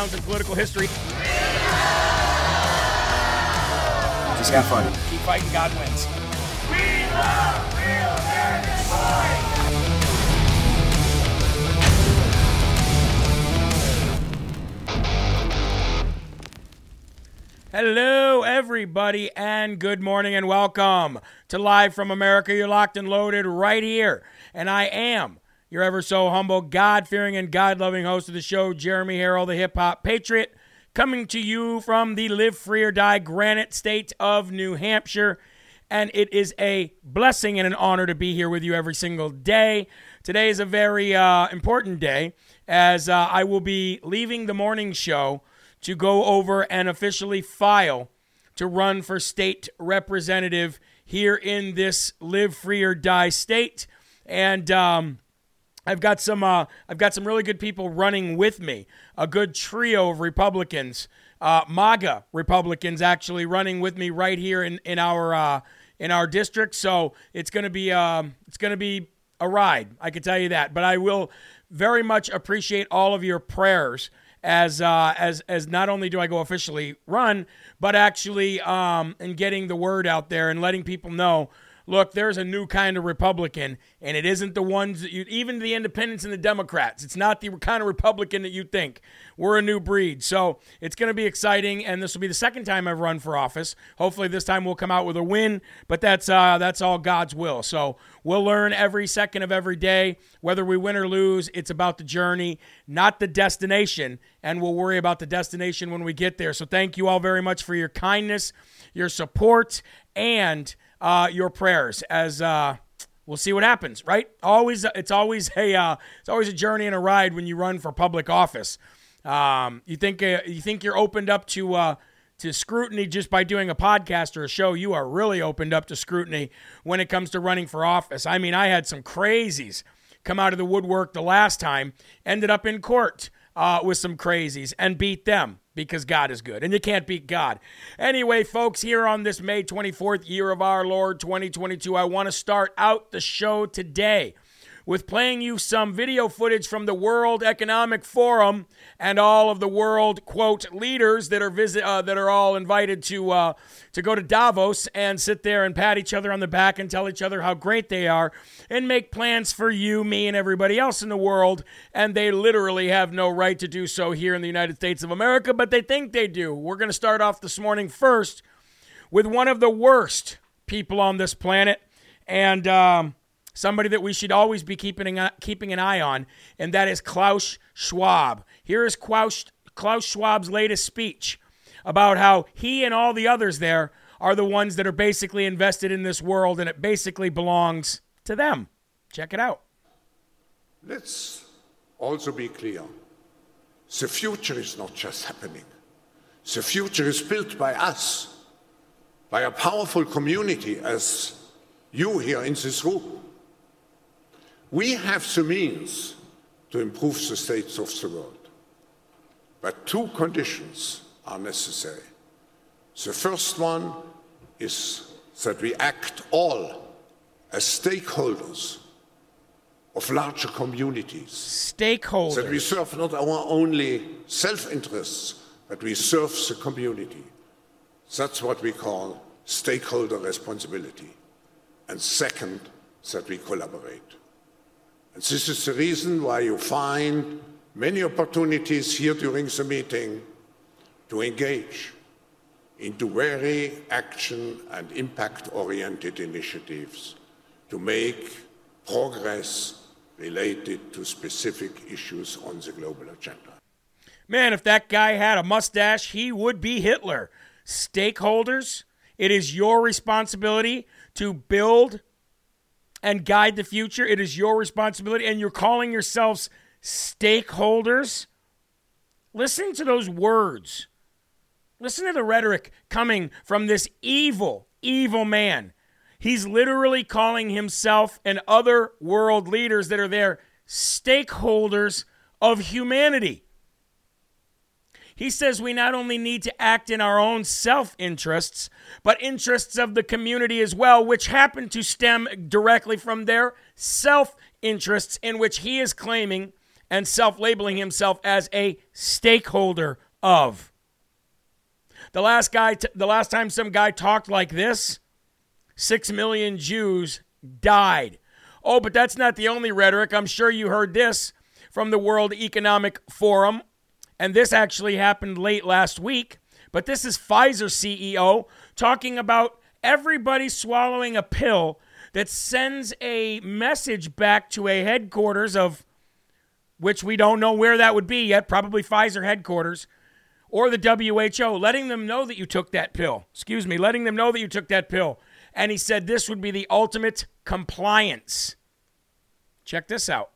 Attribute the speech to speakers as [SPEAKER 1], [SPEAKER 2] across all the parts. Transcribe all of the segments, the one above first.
[SPEAKER 1] In political history.
[SPEAKER 2] Just keep fighting.
[SPEAKER 1] Keep fighting, God wins. Hello, everybody, and good morning, and welcome to Live from America. You're locked and loaded right here, and I am your ever so humble, God fearing, and God loving host of the show, Jeremy Herrell, the hip hop patriot, coming to you from the Live Free or Die Granite State of New Hampshire. And it is a blessing and an honor to be here with you every single day. Today is a very uh, important day as uh, I will be leaving the morning show to go over and officially file to run for state representative here in this Live Free or Die state. And um, I've got some uh, I've got some really good people running with me. A good trio of Republicans, uh, MAGA Republicans, actually running with me right here in in our uh, in our district. So it's gonna be um, it's gonna be a ride. I can tell you that. But I will very much appreciate all of your prayers as uh, as as not only do I go officially run, but actually um, in getting the word out there and letting people know look, there's a new kind of Republican, and it isn't the ones that you, even the independents and the Democrats, it's not the kind of Republican that you think. We're a new breed. So it's going to be exciting, and this will be the second time I've run for office. Hopefully, this time we'll come out with a win, but that's, uh, that's all God's will. So we'll learn every second of every day. Whether we win or lose, it's about the journey, not the destination, and we'll worry about the destination when we get there. So thank you all very much for your kindness, your support, and uh, your prayers as uh, we'll see what happens. Right? Always, it's always a uh, it's always a journey and a ride when you run for public office. Um, you think uh, you think you're opened up to uh, to scrutiny just by doing a podcast or a show. You are really opened up to scrutiny when it comes to running for office. I mean, I had some crazies come out of the woodwork the last time. Ended up in court uh, with some crazies and beat them because God is good and you can't beat God. Anyway, folks, here on this May 24th year of our Lord 2022, I want to start out the show today with playing you some video footage from the World Economic Forum and all of the world quote leaders that are visit uh, that are all invited to uh, to go to Davos and sit there and pat each other on the back and tell each other how great they are and make plans for you, me, and everybody else in the world. And they literally have no right to do so here in the United States of America, but they think they do. We're going to start off this morning first with one of the worst people on this planet and. Um, somebody that we should always be keeping an, keeping an eye on, and that is Klaus Schwab. Here is Klaus, Klaus Schwab's latest speech. about how he and all the others there are the ones that are basically invested in this world and it basically belongs to them. Check it out.
[SPEAKER 3] Let's also be clear the future is not just happening, the future is built by us, by a powerful community as you here in this room. We have the means to improve the states of the world. But two conditions are necessary. The first one is that we act all as stakeholders of larger communities.
[SPEAKER 1] Stakeholders.
[SPEAKER 3] That we serve not our only self interests, but we serve the community. That's what we call stakeholder responsibility. And second, that we collaborate. And this is the reason why you find many opportunities here during the meeting to engage into very action and impact oriented initiatives to make progress related to specific issues on the global agenda.
[SPEAKER 1] Man, if that guy had a mustache, he would be Hitler. Stakeholders, it is your responsibility to build and guide the future. It is your responsibility, and you're calling yourselves stakeholders. Listen to those words. Listen to the rhetoric coming from this evil, evil man. He's literally calling himself and other world leaders that are there stakeholders of humanity. He says we not only need to act in our own self interests, but interests of the community as well, which happen to stem directly from their self interests, in which he is claiming and self labeling himself as a stakeholder of. The last guy, t- the last time some guy talked like this, six million Jews died. Oh, but that's not the only rhetoric. I'm sure you heard this from the World Economic Forum and this actually happened late last week, but this is Pfizer CEO talking about everybody swallowing a pill that sends a message back to a headquarters of which we don't know where that would be yet, probably Pfizer headquarters or the WHO, letting them know that you took that pill. Excuse me, letting them know that you took that pill. And he said this would be the ultimate compliance. Check this out.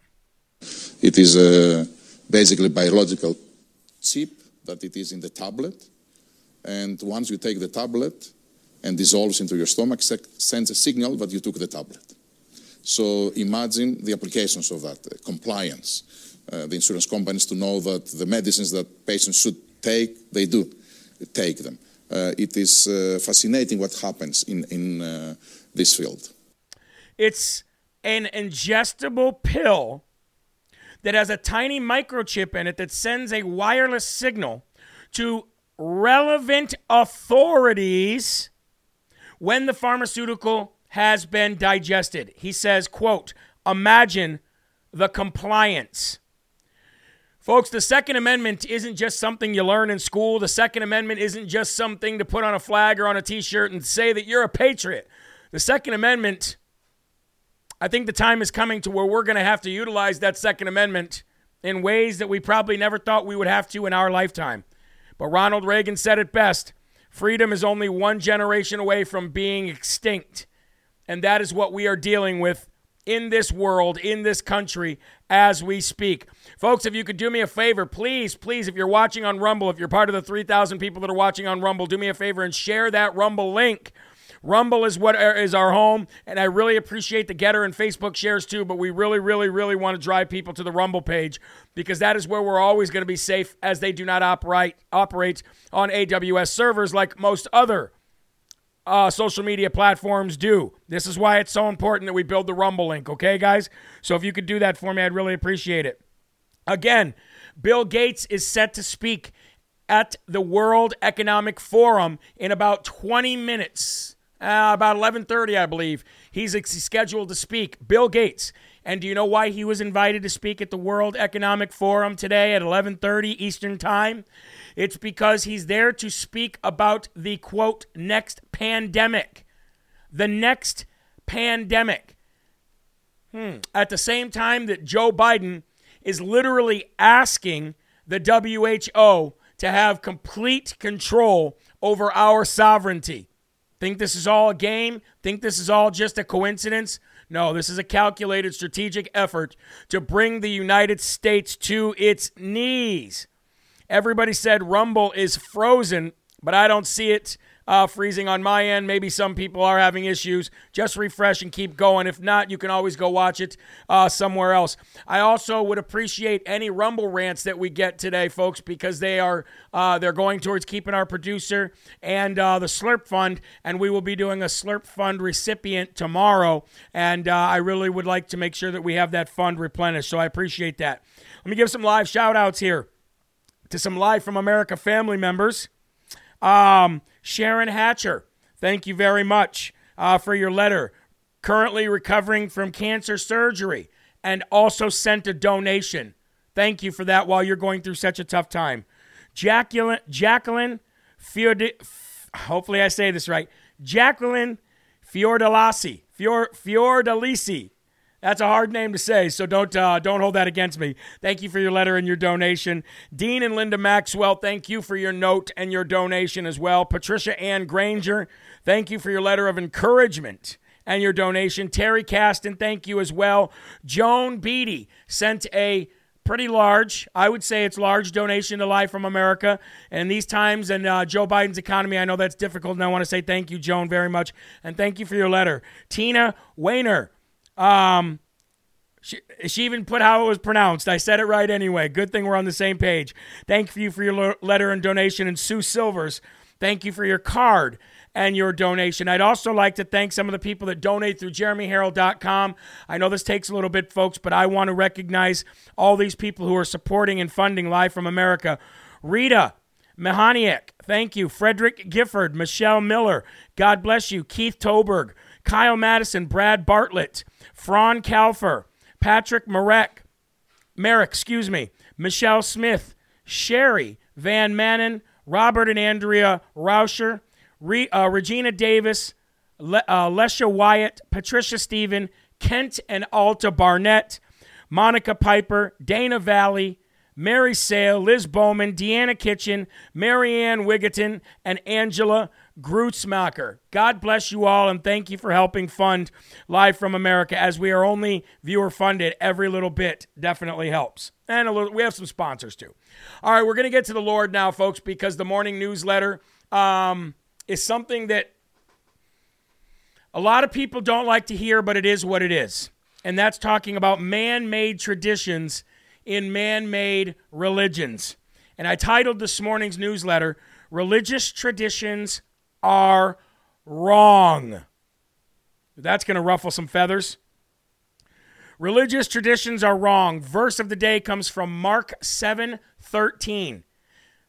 [SPEAKER 4] It is uh, basically biological chip that it is in the tablet. And once you take the tablet and dissolves into your stomach, sends a signal that you took the tablet. So imagine the applications of that, uh, compliance. Uh, the insurance companies to know that the medicines that patients should take, they do take them. Uh, it is uh, fascinating what happens in, in uh, this field.
[SPEAKER 1] It's an ingestible pill that has a tiny microchip in it that sends a wireless signal to relevant authorities when the pharmaceutical has been digested. He says, quote, imagine the compliance. Folks, the Second Amendment isn't just something you learn in school. The Second Amendment isn't just something to put on a flag or on a t shirt and say that you're a patriot. The Second Amendment I think the time is coming to where we're going to have to utilize that Second Amendment in ways that we probably never thought we would have to in our lifetime. But Ronald Reagan said it best freedom is only one generation away from being extinct. And that is what we are dealing with in this world, in this country, as we speak. Folks, if you could do me a favor, please, please, if you're watching on Rumble, if you're part of the 3,000 people that are watching on Rumble, do me a favor and share that Rumble link Rumble is what is our home, and I really appreciate the Gettr and Facebook shares too. But we really, really, really want to drive people to the Rumble page because that is where we're always going to be safe, as they do not operate operate on AWS servers like most other uh, social media platforms do. This is why it's so important that we build the Rumble link. Okay, guys. So if you could do that for me, I'd really appreciate it. Again, Bill Gates is set to speak at the World Economic Forum in about 20 minutes uh, about 11:30, I believe. He's scheduled to speak. Bill Gates. And do you know why he was invited to speak at the World Economic Forum today at 11:30 Eastern Time? It's because he's there to speak about the quote next pandemic. The next pandemic. Hmm. At the same time that Joe Biden is literally asking the WHO to have complete control over our sovereignty. Think this is all a game? Think this is all just a coincidence? No, this is a calculated strategic effort to bring the United States to its knees. Everybody said Rumble is frozen, but I don't see it uh, freezing on my end. Maybe some people are having issues. Just refresh and keep going. If not, you can always go watch it uh, somewhere else. I also would appreciate any Rumble rants that we get today, folks, because they are uh, they're going towards keeping our producer and uh, the Slurp Fund, and we will be doing a Slurp Fund recipient tomorrow. And uh, I really would like to make sure that we have that fund replenished. So I appreciate that. Let me give some live shout outs here to some live from America family members. Um, Sharon Hatcher, thank you very much uh, for your letter. Currently recovering from cancer surgery and also sent a donation. Thank you for that while you're going through such a tough time. Jacqueline, Jacqueline Fiord, hopefully I say this right. Jacqueline Fiordalisi, Fior, Fiordalisi that's a hard name to say, so don't uh, don't hold that against me. Thank you for your letter and your donation, Dean and Linda Maxwell. Thank you for your note and your donation as well. Patricia Ann Granger, thank you for your letter of encouragement and your donation. Terry Caston, thank you as well. Joan Beatty sent a pretty large, I would say it's large donation to Live from America. And these times and uh, Joe Biden's economy, I know that's difficult, and I want to say thank you, Joan, very much. And thank you for your letter. Tina Weiner, um, she, she even put how it was pronounced. I said it right anyway. Good thing we're on the same page. Thank you for your letter and donation. And Sue Silvers, thank you for your card and your donation. I'd also like to thank some of the people that donate through jeremyherrell.com. I know this takes a little bit, folks, but I want to recognize all these people who are supporting and funding Live from America. Rita Mehaniak, thank you. Frederick Gifford, Michelle Miller, God bless you. Keith Toberg, Kyle Madison, Brad Bartlett, Fran Kalfer, Patrick Marek, Merrick, excuse me, Michelle Smith, Sherry Van Manen, Robert and Andrea Rauscher, Re, uh, Regina Davis, Le, uh, Lesha Wyatt, Patricia Stephen, Kent and Alta Barnett, Monica Piper, Dana Valley, Mary Sale, Liz Bowman, Deanna Kitchen, Marianne Wigginton, and Angela Grutzmacher. God bless you all and thank you for helping fund Live from America as we are only viewer funded. Every little bit definitely helps. And a little, we have some sponsors too. All right, we're going to get to the Lord now, folks, because the morning newsletter um, is something that a lot of people don't like to hear, but it is what it is. And that's talking about man made traditions in man made religions. And I titled this morning's newsletter, Religious Traditions are wrong. That's going to ruffle some feathers. Religious traditions are wrong. Verse of the day comes from Mark 7 13.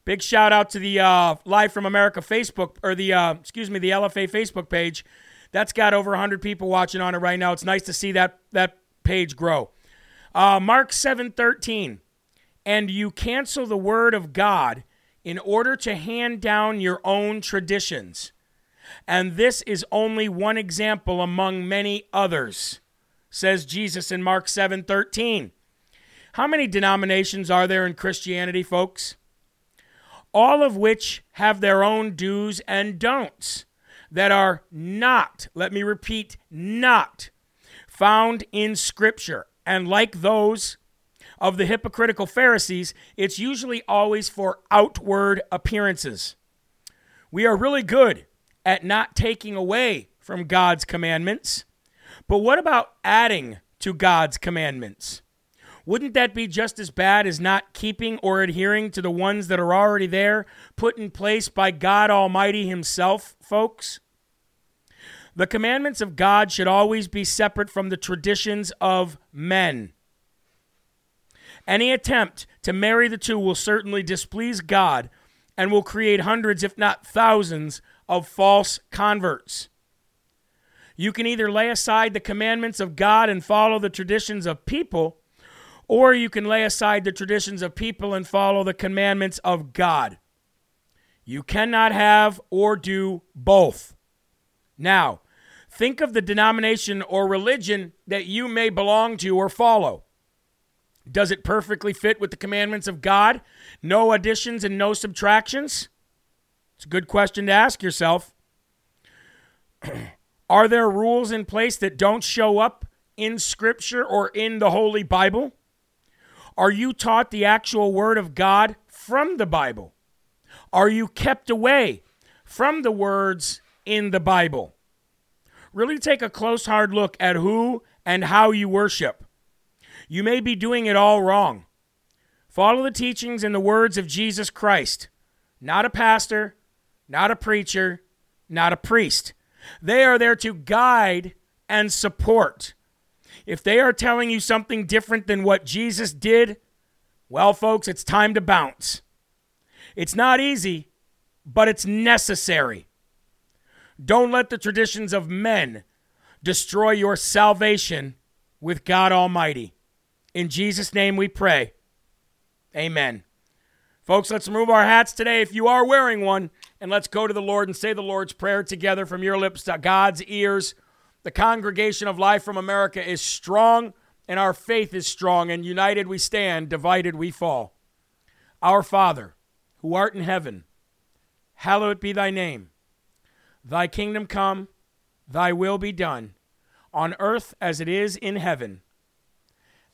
[SPEAKER 1] Big shout out to the uh, Live from America Facebook, or the, uh, excuse me, the LFA Facebook page. That's got over 100 people watching on it right now. It's nice to see that, that page grow. Uh, Mark 7 13. And you cancel the word of God in order to hand down your own traditions. And this is only one example among many others, says Jesus in Mark 7 13. How many denominations are there in Christianity, folks? All of which have their own do's and don'ts that are not, let me repeat, not found in Scripture. And like those of the hypocritical Pharisees, it's usually always for outward appearances. We are really good at not taking away from God's commandments, but what about adding to God's commandments? Wouldn't that be just as bad as not keeping or adhering to the ones that are already there, put in place by God Almighty Himself, folks? The commandments of God should always be separate from the traditions of men. Any attempt to marry the two will certainly displease God and will create hundreds, if not thousands, of false converts. You can either lay aside the commandments of God and follow the traditions of people, or you can lay aside the traditions of people and follow the commandments of God. You cannot have or do both. Now, think of the denomination or religion that you may belong to or follow. Does it perfectly fit with the commandments of God? No additions and no subtractions? It's a good question to ask yourself. Are there rules in place that don't show up in Scripture or in the Holy Bible? Are you taught the actual Word of God from the Bible? Are you kept away from the words in the Bible? Really take a close, hard look at who and how you worship. You may be doing it all wrong. Follow the teachings and the words of Jesus Christ, not a pastor, not a preacher, not a priest. They are there to guide and support. If they are telling you something different than what Jesus did, well, folks, it's time to bounce. It's not easy, but it's necessary. Don't let the traditions of men destroy your salvation with God Almighty. In Jesus' name we pray. Amen. Folks, let's remove our hats today if you are wearing one, and let's go to the Lord and say the Lord's Prayer together from your lips to God's ears. The congregation of Live from America is strong, and our faith is strong, and united we stand, divided we fall. Our Father, who art in heaven, hallowed be thy name. Thy kingdom come, thy will be done, on earth as it is in heaven.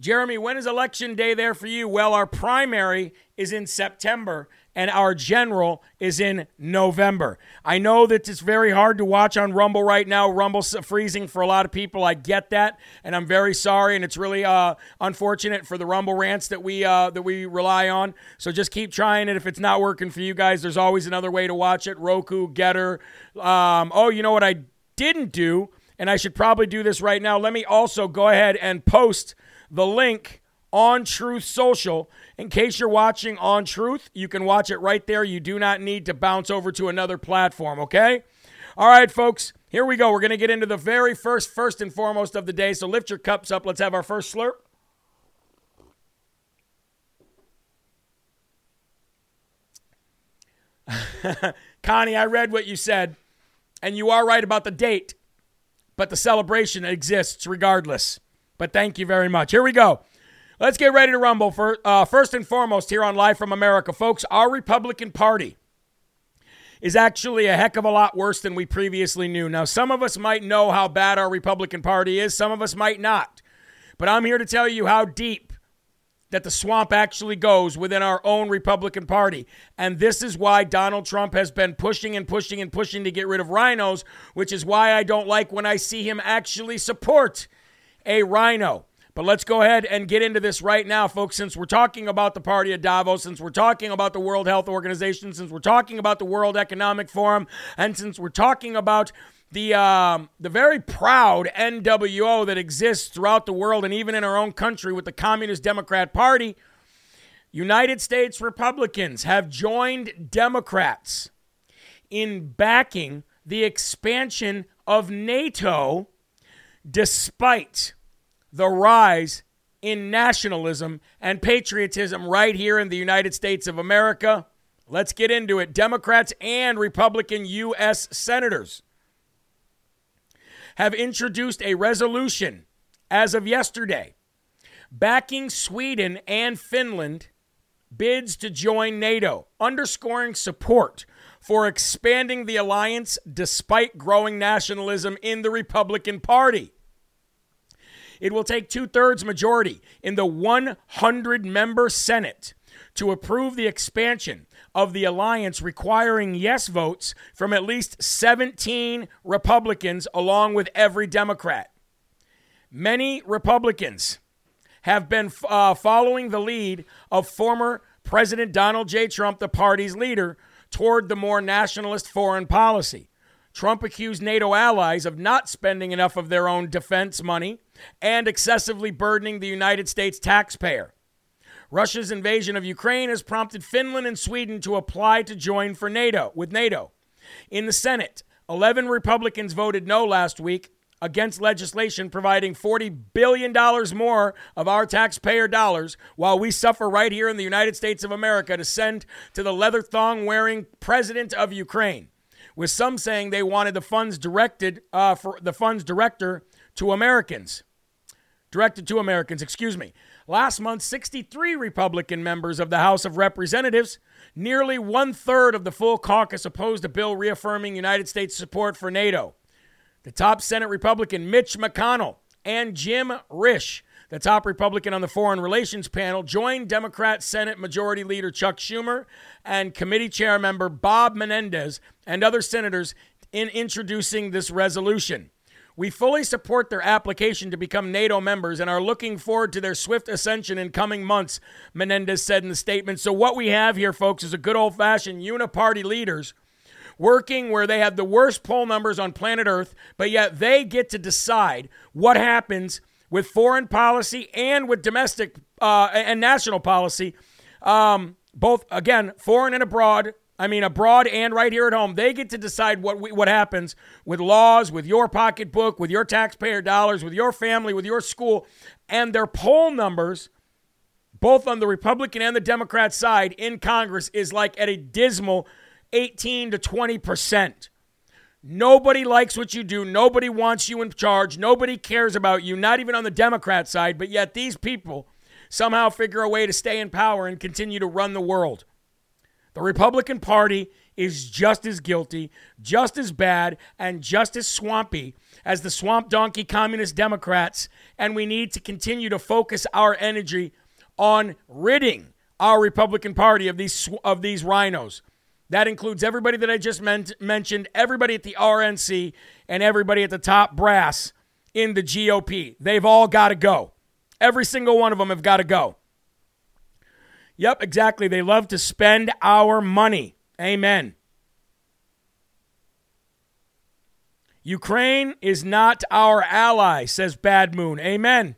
[SPEAKER 1] Jeremy, when is election day there for you? Well, our primary is in September, and our general is in November. I know that it's very hard to watch on Rumble right now. Rumble's freezing for a lot of people. I get that, and I'm very sorry, and it's really uh, unfortunate for the Rumble rants that we uh, that we rely on. So just keep trying it. If it's not working for you guys, there's always another way to watch it. Roku, Gettr. Um, oh, you know what I didn't do, and I should probably do this right now. Let me also go ahead and post the link on Truth Social. In case you're watching on Truth, you can watch it right there. You do not need to bounce over to another platform, okay? All right, folks, here we go. We're going to get into the very first, first and foremost of the day. So lift your cups up. Let's have our first slurp. Connie, I read what you said, and you are right about the date, but the celebration exists regardless. But thank you very much. Here we go. Let's get ready to rumble. For, uh, first and foremost, here on Live from America, folks, our Republican Party is actually a heck of a lot worse than we previously knew. Now, some of us might know how bad our Republican Party is, some of us might not. But I'm here to tell you how deep that the swamp actually goes within our own Republican Party. And this is why Donald Trump has been pushing and pushing and pushing to get rid of rhinos, which is why I don't like when I see him actually support a rhino. But let's go ahead and get into this right now, folks. Since we're talking about the party of Davos, since we're talking about the World Health Organization, since we're talking about the World Economic Forum, and since we're talking about the um, the very proud NWO that exists throughout the world and even in our own country with the Communist Democrat Party, United States Republicans have joined Democrats in backing the expansion of NATO despite the rise in nationalism and patriotism right here in the United States of America. Let's get into it. Democrats and Republican U.S. senators have introduced a resolution as of yesterday backing Sweden and Finland bids to join NATO, underscoring support for expanding the alliance despite growing nationalism in the Republican Party. It will take two thirds majority in the 100 member Senate to approve the expansion of the alliance, requiring yes votes from at least 17 Republicans, along with every Democrat. Many Republicans have been uh, following the lead of former President Donald J. Trump, the party's leader, toward the more nationalist foreign policy. Trump accused NATO allies of not spending enough of their own defense money and excessively burdening the United States taxpayer. Russia's invasion of Ukraine has prompted Finland and Sweden to apply to join for NATO with NATO. In the Senate, 11 Republicans voted no last week against legislation providing $40 billion more of our taxpayer dollars while we suffer right here in the United States of America to send to the leather thong wearing president of Ukraine. With some saying they wanted the funds directed uh, for the funds director to Americans. Directed to Americans, excuse me. Last month, 63 Republican members of the House of Representatives, nearly one third of the full caucus, opposed a bill reaffirming United States support for NATO. The top Senate Republican, Mitch McConnell, and Jim Risch, the top Republican on the Foreign Relations panel, joined Democrat Senate Majority Leader Chuck Schumer and Committee Chair Member Bob Menendez and other senators in introducing this resolution. We fully support their application to become NATO members and are looking forward to their swift ascension in coming months, Menendez said in the statement. So, what we have here, folks, is a good old fashioned uniparty leaders working where they have the worst poll numbers on planet Earth, but yet they get to decide what happens with foreign policy and with domestic uh, and national policy, um, both again foreign and abroad. I mean, abroad and right here at home, they get to decide what we, what happens with laws, with your pocketbook, with your taxpayer dollars, with your family, with your school, and their poll numbers, both on the Republican and the Democrat side in Congress, is like at a dismal 18 to 20 percent. Nobody likes what you do. Nobody wants you in charge. Nobody cares about you, not even on the Democrat side. But yet, these people somehow figure a way to stay in power and continue to run the world. The Republican Party is just as guilty, just as bad, and just as swampy as the swamp donkey communist Democrats. And we need to continue to focus our energy on ridding our Republican Party of these, of these rhinos. That includes everybody that I just men- mentioned, everybody at the RNC, and everybody at the top brass in the GOP. They've all got to go. Every single one of them have got to go. Yep, exactly. They love to spend our money. Amen. Ukraine is not our ally, says Bad Moon. Amen.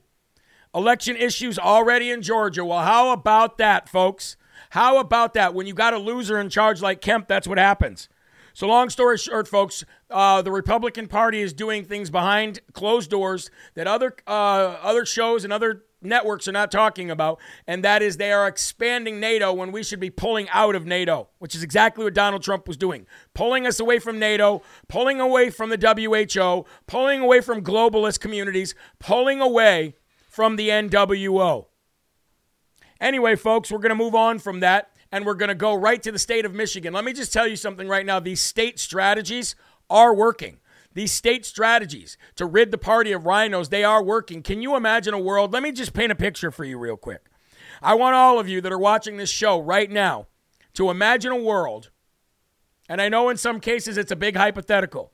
[SPEAKER 1] Election issues already in Georgia. Well, how about that, folks? How about that? When you got a loser in charge like Kemp, that's what happens. So, long story short, folks, uh, the Republican Party is doing things behind closed doors that other uh, other shows and other networks are not talking about, and that is they are expanding NATO when we should be pulling out of NATO, which is exactly what Donald Trump was doing. Pulling us away from NATO, pulling away from the WHO, pulling away from globalist communities, pulling away from the NWO. Anyway, folks, we're going to move on from that and we're going to go right to the state of Michigan. Let me just tell you something right now. These state strategies are working. These state strategies to rid the party of rhinos, they are working. Can you imagine a world? Let me just paint a picture for you real quick. I want all of you that are watching this show right now to imagine a world, and I know in some cases it's a big hypothetical,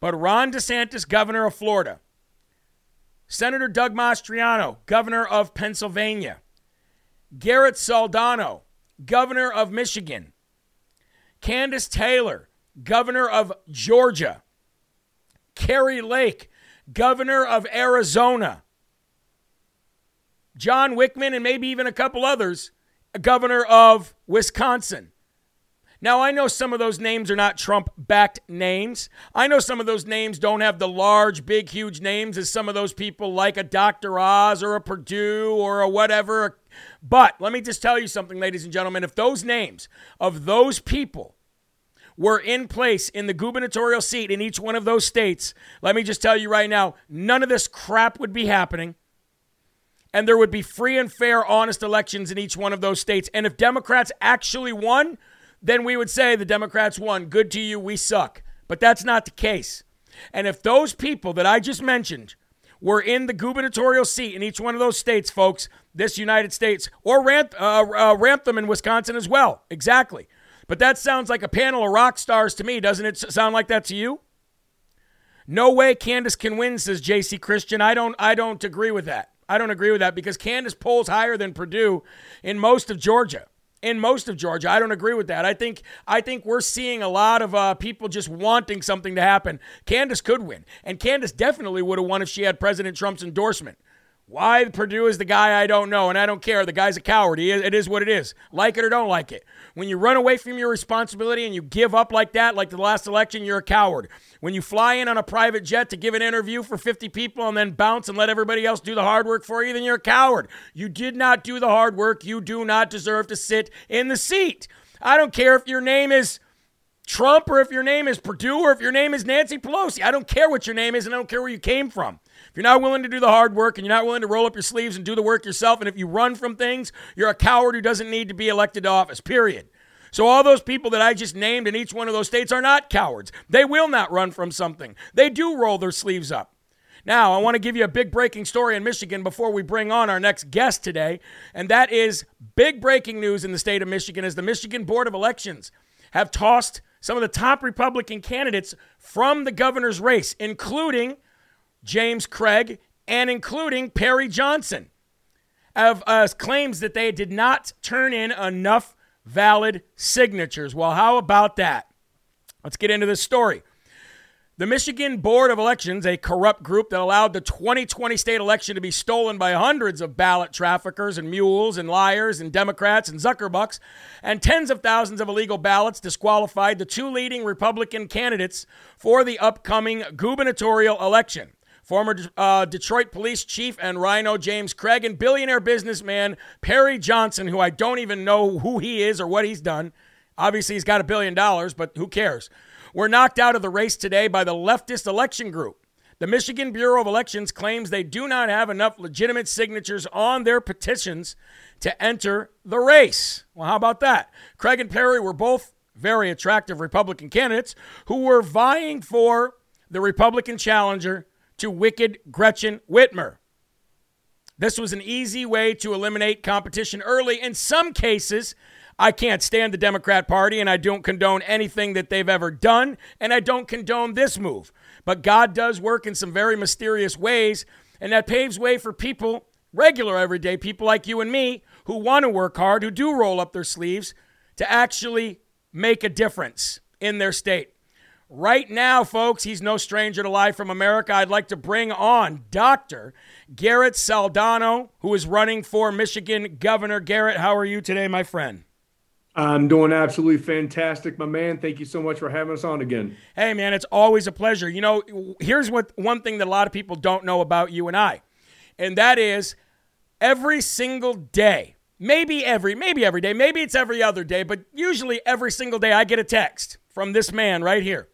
[SPEAKER 1] but Ron DeSantis, governor of Florida, Senator Doug Mastriano, governor of Pennsylvania, Garrett Soldano, governor of Michigan, Kandiss Taylor, governor of Georgia, Kari Lake, governor of Arizona, John Wickman, and maybe even a couple others, governor of Wisconsin. Now, I know some of those names are not Trump backed names. I know some of those names don't have the large, big, huge names as some of those people like a Dr. Oz or a Perdue or a whatever. But let me just tell you something, ladies and gentlemen. If those names of those people were in place in the gubernatorial seat in each one of those states, let me just tell you right now, none of this crap would be happening. And there would be free and fair, honest elections in each one of those states. And if Democrats actually won, then we would say the Democrats won. Good to you, we suck. But that's not the case. And if those people that I just mentioned were in the gubernatorial seat in each one of those states, folks, this United States, or Ranth- uh, uh, Ramthun in Wisconsin as well, exactly. But that sounds like a panel of rock stars to me. Doesn't it sound like that to you? No way Kandiss can win, says J.C. Christian. I don't. I don't agree with that. I don't agree with that because Kandiss polls higher than Perdue in most of Georgia in most of Georgia. I don't agree with that. I think I think we're seeing a lot of uh, people just wanting something to happen. Kandiss could win, and Kandiss definitely would have won if she had President Trump's endorsement. Why Perdue is the guy I don't know, and I don't care. The guy's a coward. He is, it is what it is. Like it or don't like it. When you run away from your responsibility and you give up like that, like the last election, you're a coward. When you fly in on a private jet to give an interview for 50 people and then bounce and let everybody else do the hard work for you, then you're a coward. You did not do the hard work. You do not deserve to sit in the seat. I don't care if your name is Trump or if your name is Perdue or if your name is Nancy Pelosi. I don't care what your name is and I don't care where you came from. If you're not willing to do the hard work and you're not willing to roll up your sleeves and do the work yourself, and if you run from things, you're a coward who doesn't need to be elected to office, period. So, all those people that I just named in each one of those states are not cowards. They will not run from something, they do roll their sleeves up. Now, I want to give you a big breaking story in Michigan before we bring on our next guest today, and that is big breaking news in the state of Michigan as the Michigan Board of Elections have tossed some of the top Republican candidates from the governor's race, including James Craig, and including Perry Johnson, of uh, claims that they did not turn in enough valid signatures. Well, how about that? Let's get into this story. The Michigan Board of Elections, a corrupt group that allowed the 2020 state election to be stolen by hundreds of ballot traffickers and mules and liars and Democrats and Zuckerbucks, and tens of thousands of illegal ballots disqualified the two leading Republican candidates for the upcoming gubernatorial election. Former uh, Detroit police chief and Rhino James Craig and billionaire businessman Perry Johnson, who I don't even know who he is or what he's done. Obviously, he's got a billion dollars, but who cares? were knocked out of the race today by the leftist election group. The Michigan Bureau of Elections claims they do not have enough legitimate signatures on their petitions to enter the race. Well, how about that? Craig and Perry were both very attractive Republican candidates who were vying for the Republican challenger to wicked Gretchen Whitmer. This was an easy way to eliminate competition early. In some cases, I can't stand the Democrat Party, and I don't condone anything that they've ever done, and I don't condone this move. But God does work in some very mysterious ways, and that paves way for people, regular everyday people like you and me, who want to work hard, who do roll up their sleeves to actually make a difference in their state. Right now, folks, he's no stranger to Live from America. I'd like to bring on Dr. Garrett Soldano, who is running for Michigan Governor. Garrett, how are you today, my friend?
[SPEAKER 5] I'm doing absolutely fantastic, my man. Thank you so much for having us on again.
[SPEAKER 1] Hey, man, it's always a pleasure. You know, here's what one thing that a lot of people don't know about you and I, and that is every single day, maybe every, maybe every day, maybe it's every other day, but usually every single day, I get a text from this man right here.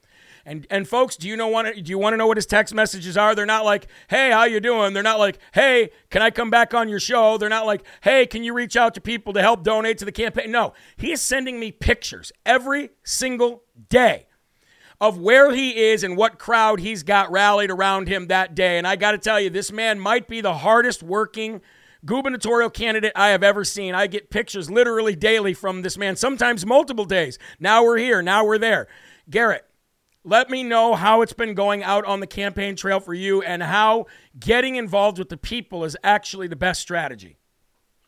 [SPEAKER 1] And and folks, do you know want do you want to know what his text messages are? They're not like, "Hey, how you doing?" They're not like, "Hey, can I come back on your show?" They're not like, "Hey, can you reach out to people to help donate to the campaign?" No, he is sending me pictures every single day of where he is and what crowd he's got rallied around him that day. And I got to tell you, this man might be the hardest working gubernatorial candidate I have ever seen. I get pictures literally daily from this man, sometimes multiple days. Now we're here, now we're there. Garrett, let me know how it's been going out on the campaign trail for you and how getting involved with the people is actually the best strategy.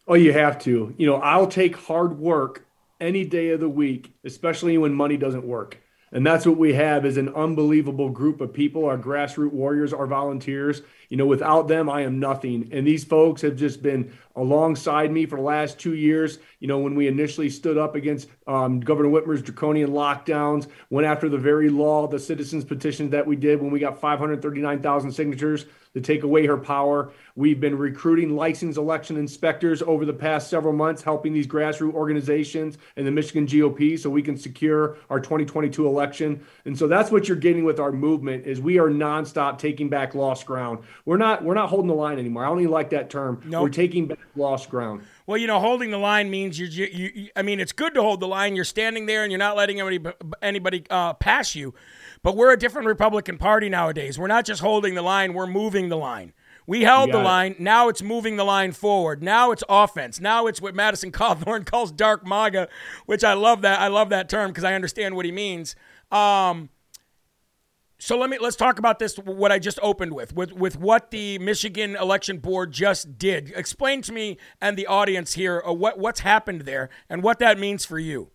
[SPEAKER 5] Oh, you have to. You know, I'll take hard work any day of the week, especially when money doesn't work. And that's what we have is an unbelievable group of people, our grassroots warriors, our volunteers. You know, without them, I am nothing. And these folks have just been alongside me for the last two years. You know, when we initially stood up against um, Governor Whitmer's draconian lockdowns, went after the very law, the citizens petition that we did when we got 539,000 signatures to take away her power. We've been recruiting licensed election inspectors over the past several months, helping these grassroots organizations and the Michigan GOP so we can secure our 2022 election. And so that's what you're getting with our movement is we are nonstop taking back lost ground. We're not we're not holding the line anymore. I don't even like that term. Nope. We're taking back lost ground.
[SPEAKER 1] Well, you know, holding the line means you, you, you, I mean, it's good to hold the line. You're standing there and you're not letting anybody anybody uh, pass you. But we're a different Republican Party nowadays. We're not just holding the line, we're moving the line. We held the line. Now it's moving the line forward. Now it's offense. Now it's what Madison Cawthorn calls dark MAGA, which I love that. I love that term because I understand what he means. Um, so let me let's talk about this. What I just opened with, with with what the Michigan Election Board just did. Explain to me and the audience here uh, what what's happened there and what that means for you.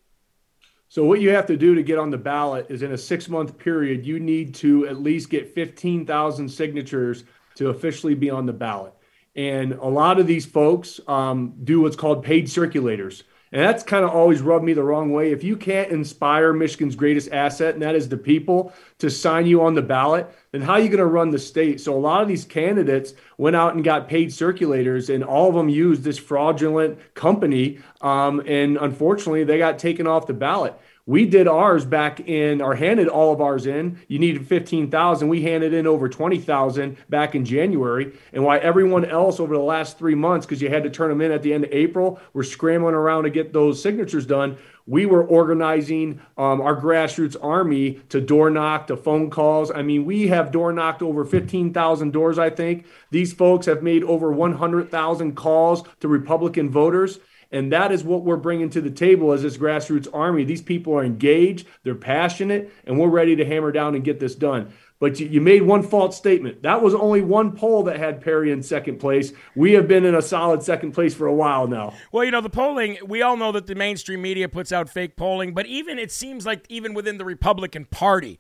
[SPEAKER 5] So what you have to do to get on the ballot is in a six month period, you need to at least get 15,000 signatures to officially be on the ballot. And a lot of these folks um, do what's called paid circulators. And that's kind of always rubbed me the wrong way. If you can't inspire Michigan's greatest asset, and that is the people, to sign you on the ballot, then how are you going to run the state? So a lot of these candidates went out and got paid circulators, and all of them used this fraudulent company. Um, and unfortunately, they got taken off the ballot. We did ours back in, or handed all of ours in. You needed 15,000. We handed in over 20,000 back in January. And why everyone else over the last three months, because you had to turn them in at the end of April, we're scrambling around to get those signatures done. We were organizing um, our grassroots army to door knock, to phone calls. I mean, we have door knocked over 15,000 doors, I think. These folks have made over 100,000 calls to Republican voters. And that is what we're bringing to the table as this grassroots army. These people are engaged, they're passionate, and we're ready to hammer down and get this done. But you, made one false statement. That was only one poll that had Perry in second place. We have been in a solid second place for a while now.
[SPEAKER 1] Well, you know, the polling, we all know that the mainstream media puts out fake polling, but even it seems like even within the Republican Party,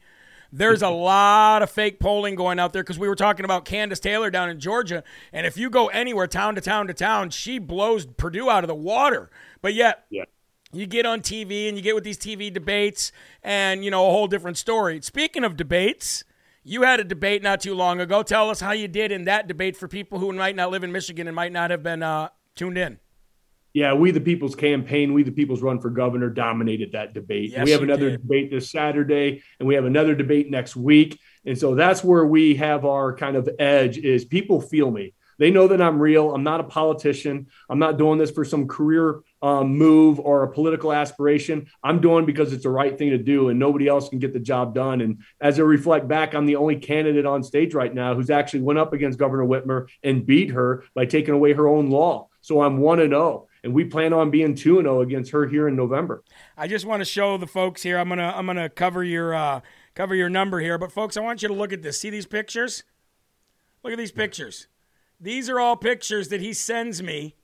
[SPEAKER 1] there's a lot of fake polling going out there because we were talking about Kandiss Taylor down in Georgia. And if you go anywhere, town to town to town, she blows Perdue out of the water. But yet, yeah. you get on TV and you get with these TV debates and, you know, a whole different story. Speaking of debates, you had a debate not too long ago. Tell us how you did in that debate for people who might not live in Michigan and might not have been uh, tuned in.
[SPEAKER 5] Yeah, we the people's campaign, we the people's run for governor dominated that debate.
[SPEAKER 1] Yes,
[SPEAKER 5] we have another
[SPEAKER 1] did.
[SPEAKER 5] debate this Saturday, and we have another debate next week. And so that's where we have our kind of edge is people feel me. They know that I'm real. I'm not a politician. I'm not doing this for some career um, move or a political aspiration. I'm doing because it's the right thing to do, and nobody else can get the job done. And as I reflect back, I'm the only candidate on stage right now who's actually went up against Governor Whitmer and beat her by taking away her own law. So I'm one and zero and we plan on being 2 and 0 against her here in November.
[SPEAKER 1] I just want to show the folks here. I'm gonna I'm gonna cover your uh, cover your number here, but folks, I want you to look at this. See these pictures? Look at these pictures. These are all pictures that he sends me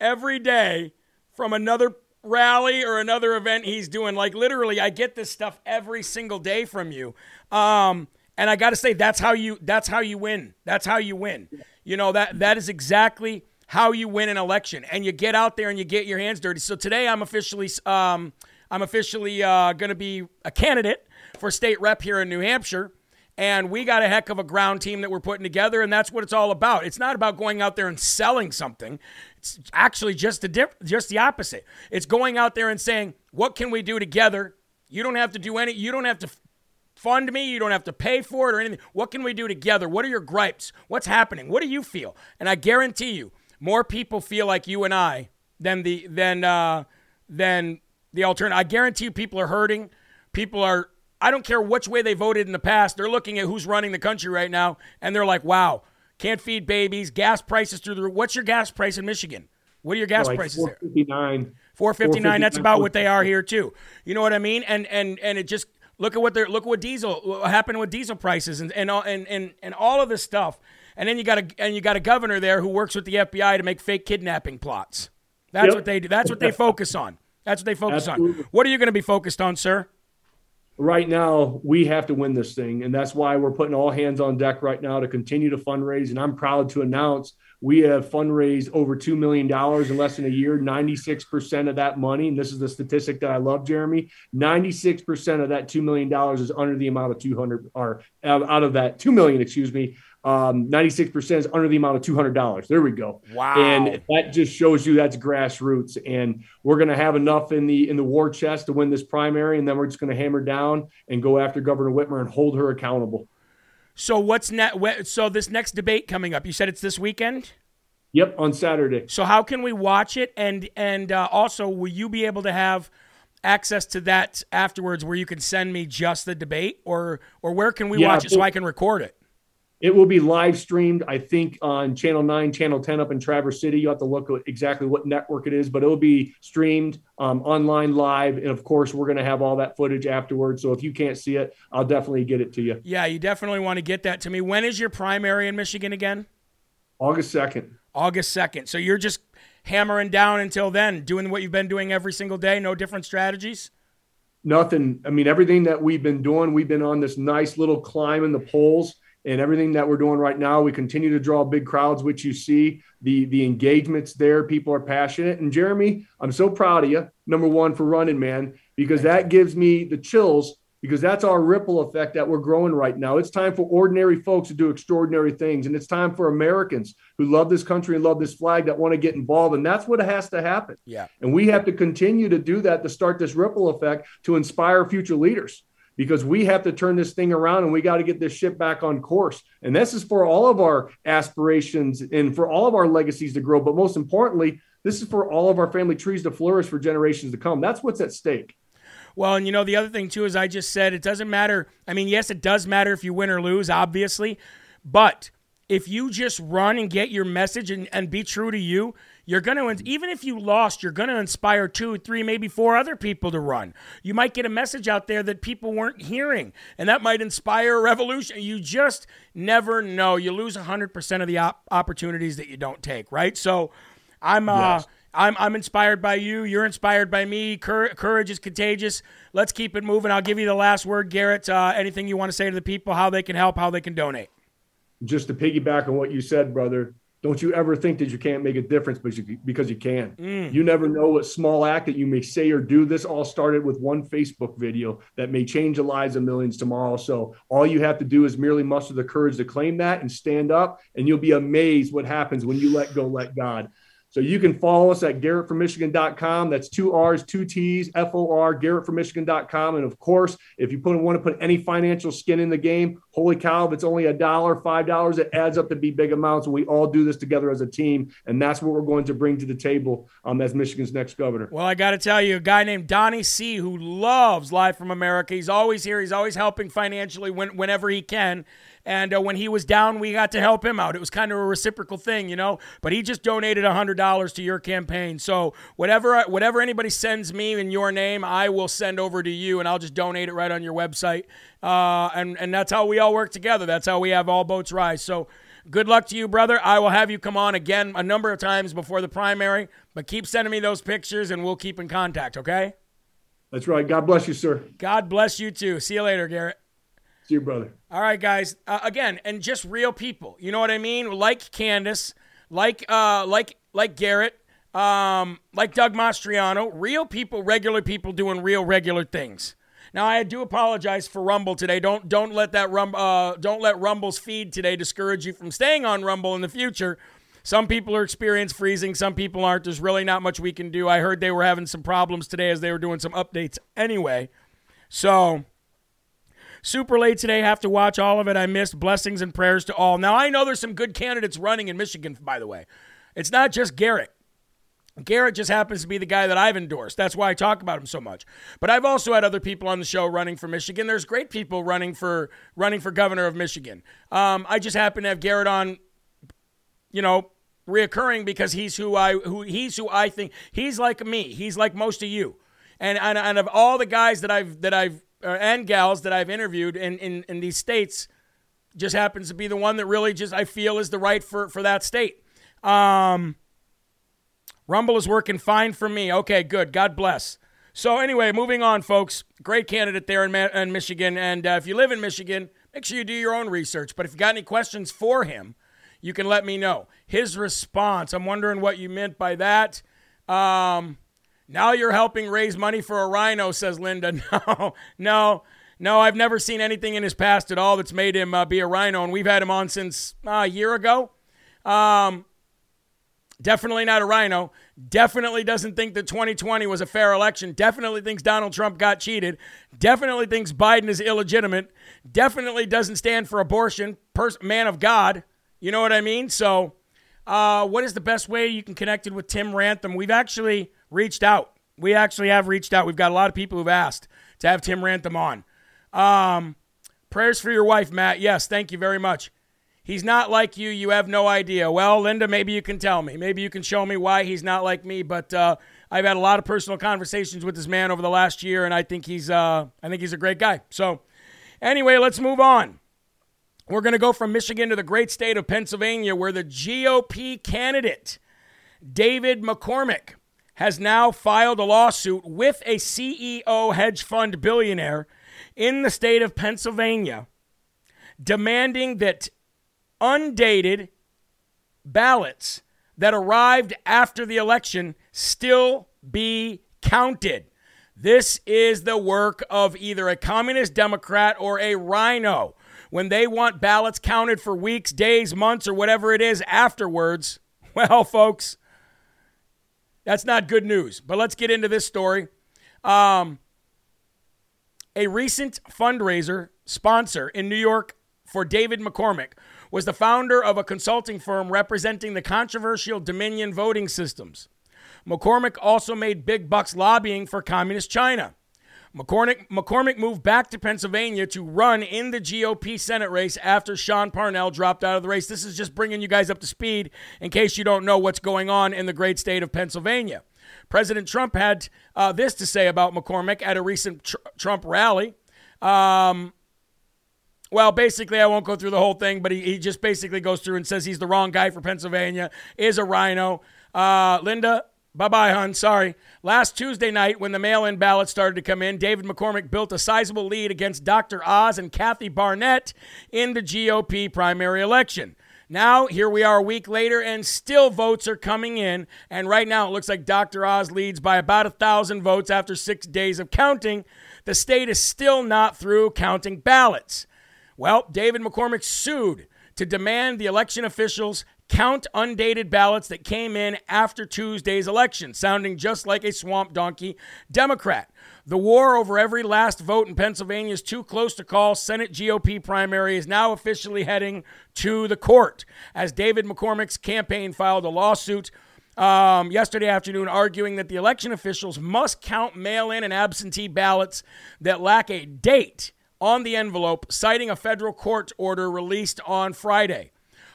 [SPEAKER 1] every day from another rally or another event he's doing. Like literally, I get this stuff every single day from you. Um, and I got to say, that's how you that's how you win. That's how you win. You know that that is exactly how you win an election, and you get out there and you get your hands dirty. So today, I'm officially um, I'm officially uh, going to be a candidate for state rep here in New Hampshire. And we got a heck of a ground team that we're putting together, and that's what it's all about. It's not about going out there and selling something. It's actually just the diff- just the opposite. It's going out there and saying, "What can we do together?" You don't have to do any. You don't have to fund me. You don't have to pay for it or anything. What can we do together? What are your gripes? What's happening? What do you feel? And I guarantee you, more people feel like you and I than the than uh, than the alternative. I guarantee you, people are hurting. People are. I don't care which way they voted in the past. They're looking at who's running the country right now, and they're like, "Wow, can't feed babies. Gas prices through the roof. What's your gas price in Michigan? What are your gas
[SPEAKER 5] like
[SPEAKER 1] prices
[SPEAKER 5] there? 459.
[SPEAKER 1] 459 that's about what they are here too you know what i mean and and and it just look at what they're look at what diesel what happened with diesel prices and and all and and, and all of this stuff and then you got a and you got a governor there who works with the FBI to make fake kidnapping plots. That's
[SPEAKER 5] Yep.
[SPEAKER 1] what they do. That's what they focus on. That's what they focus
[SPEAKER 5] Absolutely.
[SPEAKER 1] on. What are you going to be focused on, sir?
[SPEAKER 5] right now we have to win this thing and that's why we're putting all hands on deck right now to continue to fundraise and i'm proud to announce we have fundraised over $2 million in less than a year 96% of that money and this is the statistic that i love jeremy 96% of that $2 million is under the amount of 200 or out of that 2 million excuse me um, 96% is under the amount of $200 there we go
[SPEAKER 1] Wow.
[SPEAKER 5] and that just shows you that's grassroots and we're going to have enough in the in the war chest to win this primary and then we're just going to hammer down and go after governor whitmer and hold her accountable
[SPEAKER 1] So what's next? So this next debate coming up, you said it's this weekend.
[SPEAKER 5] yep on saturday
[SPEAKER 1] So how can we watch it? And and uh, also, will you be able to have access to that afterwards, where you can send me just the debate, or or where can we
[SPEAKER 5] Yeah,
[SPEAKER 1] watch it so I can record it?
[SPEAKER 5] It will be live streamed i think on channel 9 channel 10 up in traverse city you have to look at exactly what network it is but it'll be streamed um, online live and of course we're going to have all that footage afterwards so if you can't see it i'll definitely get it to you
[SPEAKER 1] Yeah, you definitely want to get that to me. When is your primary in Michigan again?
[SPEAKER 5] august 2nd
[SPEAKER 1] August 2nd. So you're just hammering down until then, doing what you've been doing every single day, no different strategies?
[SPEAKER 5] nothing. I mean, everything that we've been doing, we've been on this nice little climb in the polls. And everything that we're doing right now. We continue to draw big crowds, which you see the the engagements there. People are passionate. And Jeremy, I'm so proud of you. Number one for running, man, because that gives me the chills because that's our ripple effect that we're growing right now. It's time for ordinary folks to do extraordinary things. And it's time for Americans who love this country and love this flag that want to get involved. And that's what has to happen.
[SPEAKER 1] Yeah.
[SPEAKER 5] And we have to continue to do that to start this ripple effect to inspire future leaders because we have to turn this thing around and we got to get this ship back on course. And this is for all of our aspirations and for all of our legacies to grow. But most importantly, this is for all of our family trees to flourish for generations to come. That's what's at stake.
[SPEAKER 1] Well, and you know, the other thing too is I just said it doesn't matter. I mean, yes, it does matter if you win or lose, obviously. But if you just run and get your message and, and be true to you, you're going to, even if you lost, you're going to inspire two, three, maybe four other people to run. You might get a message out there that people weren't hearing, and that might inspire a revolution. You just never know. You lose 100% of the op- opportunities that you don't take, right? So I'm, uh, yes. I'm, I'm inspired by you. You're inspired by me. Cour- courage is contagious. Let's keep it moving. I'll give you the last word, Garrett. Uh, anything you want to say to the people, how they can help, how they can donate?
[SPEAKER 5] Just to piggyback on what you said, brother, don't you ever think that you can't make a difference because you can. Mm. You never know what small act that you may say or do. This all started with one Facebook video that may change the lives of millions tomorrow. So all you have to do is merely muster the courage to claim that and stand up, and you'll be amazed what happens when you let go, let God. So you can follow us at GarrettForMichigan.com. That's two R's, two T's, F O R, GarrettForMichigan.com. And of course, if you put, want to put any financial skin in the game, holy cow, if it's only a dollar, five dollars, it adds up to be big amounts. We all do this together as a team. And that's what we're going to bring to the table um, as Michigan's next governor.
[SPEAKER 1] Well, I got to tell you, a guy named Donnie C., who loves Live from America, he's always here. He's always helping financially when, whenever he can. And uh, when he was down, we got to help him out. It was kind of a reciprocal thing, you know. But he just donated hundred dollars to your campaign. So whatever whatever anybody sends me in your name, I will send over to you, and I'll just donate it right on your website. Uh, and and that's how we all work together. That's how we have all boats rise. So. Good luck to you, brother. I will have you come on again a number of times before the primary, but keep sending me those pictures and we'll keep in contact, okay?
[SPEAKER 5] That's right. God bless you, sir.
[SPEAKER 1] God bless you too. See you later, Garrett.
[SPEAKER 5] See you, brother.
[SPEAKER 1] All right, guys. Uh, again, and just real people. You know what I mean? Like Kandiss, like uh, like like Garrett, um, like Doug Mastriano. Real people, regular people doing real regular things. Now I do apologize for Rumble today. Don't don't let that rum uh, don't let Rumble's feed today discourage you from staying on Rumble in the future. Some people are experiencing freezing, some people aren't. There's really not much we can do. I heard they were having some problems today as they were doing some updates anyway. So Super late today. Have to watch all of it. I missed. Blessings and prayers to all. Now, I know there's some good candidates running in Michigan, by the way. It's not just Garrett. Garrett just happens to be the guy that I've endorsed. That's why I talk about him so much. But I've also had other people on the show running for Michigan. There's great people running for running for governor of Michigan. Um, I just happen to have Garrett on, you know, reoccurring because he's who I who he's who I think he's like me. He's like most of you. And, and, and of all the guys that I've that I've and gals that I've interviewed in, in, in these states just happens to be the one that really just I feel is the right for, for that state. Um, Rumble is working fine for me. Okay, good. God bless. So anyway, moving on, folks. Great candidate there in, Ma- in Michigan, and uh, if you live in Michigan, make sure you do your own research. But if you got any questions for him, you can let me know. His response. I'm wondering what you meant by that. Um, now you're helping raise money for a rhino, says Linda. No, no, no, I've never seen anything in his past at all that's made him uh, be a rhino, and we've had him on since uh, a year ago. Um, definitely not a rhino. Definitely doesn't think that 2020 was a fair election. Definitely thinks Donald Trump got cheated. Definitely thinks Biden is illegitimate. Definitely doesn't stand for abortion. Pers- man of God. You know what I mean? So, uh, what is the best way you can connect with Tim Ramthun? We've actually reached out. We actually have reached out. We've got a lot of people who've asked to have Tim Ramthun on. Um, prayers for your wife, Matt. Yes, thank you very much. He's not like you. You have no idea. Well, Linda, maybe you can tell me. Maybe you can show me why he's not like me. But uh, I've had a lot of personal conversations with this man over the last year, and I think he's uh, I think he's a great guy. So, anyway, let's move on. We're going to go from Michigan to the great state of Pennsylvania, where the GOP candidate David McCormick has now filed a lawsuit with a CEO hedge fund billionaire in the state of Pennsylvania, demanding that undated ballots that arrived after the election still be counted. This is the work of either a communist Democrat or a rhino. When they want ballots counted for weeks, days, months, or whatever it is afterwards, well, folks, that's not good news. But let's get into this story. Um, a recent fundraiser sponsor in New York for David McCormick was the founder of a consulting firm representing the controversial Dominion voting systems. McCormick also made big bucks lobbying for Communist China. McCormick, McCormick moved back to Pennsylvania to run in the GOP Senate race after Sean Parnell dropped out of the race. This is just bringing you guys up to speed in case you don't know what's going on in the great state of Pennsylvania. President Trump had uh, this to say about McCormick at a recent tr- Trump rally. Um, well, basically, I won't go through the whole thing, but he, he just basically goes through and says he's the wrong guy for Pennsylvania, is a rhino. Uh, Linda, bye bye, hun. Sorry. Last Tuesday night, when the mail in ballots started to come in, David McCormick built a sizable lead against Dr. Oz and Kathy Barnett in the GOP primary election. Now, here we are a week later, and still votes are coming in. And right now, it looks like Dr. Oz leads by about a thousand votes after six days of counting. The state is still not through counting ballots. Well, David McCormick sued to demand the election officials count undated ballots that came in after Tuesday's election, sounding just like a swamp donkey Democrat. The war over every last vote in Pennsylvania is too close to call. Senate GOP primary is now officially heading to the court as David McCormick's campaign filed a lawsuit um, yesterday afternoon arguing that the election officials must count mail in and absentee ballots that lack a date on the envelope, citing a federal court order released on Friday.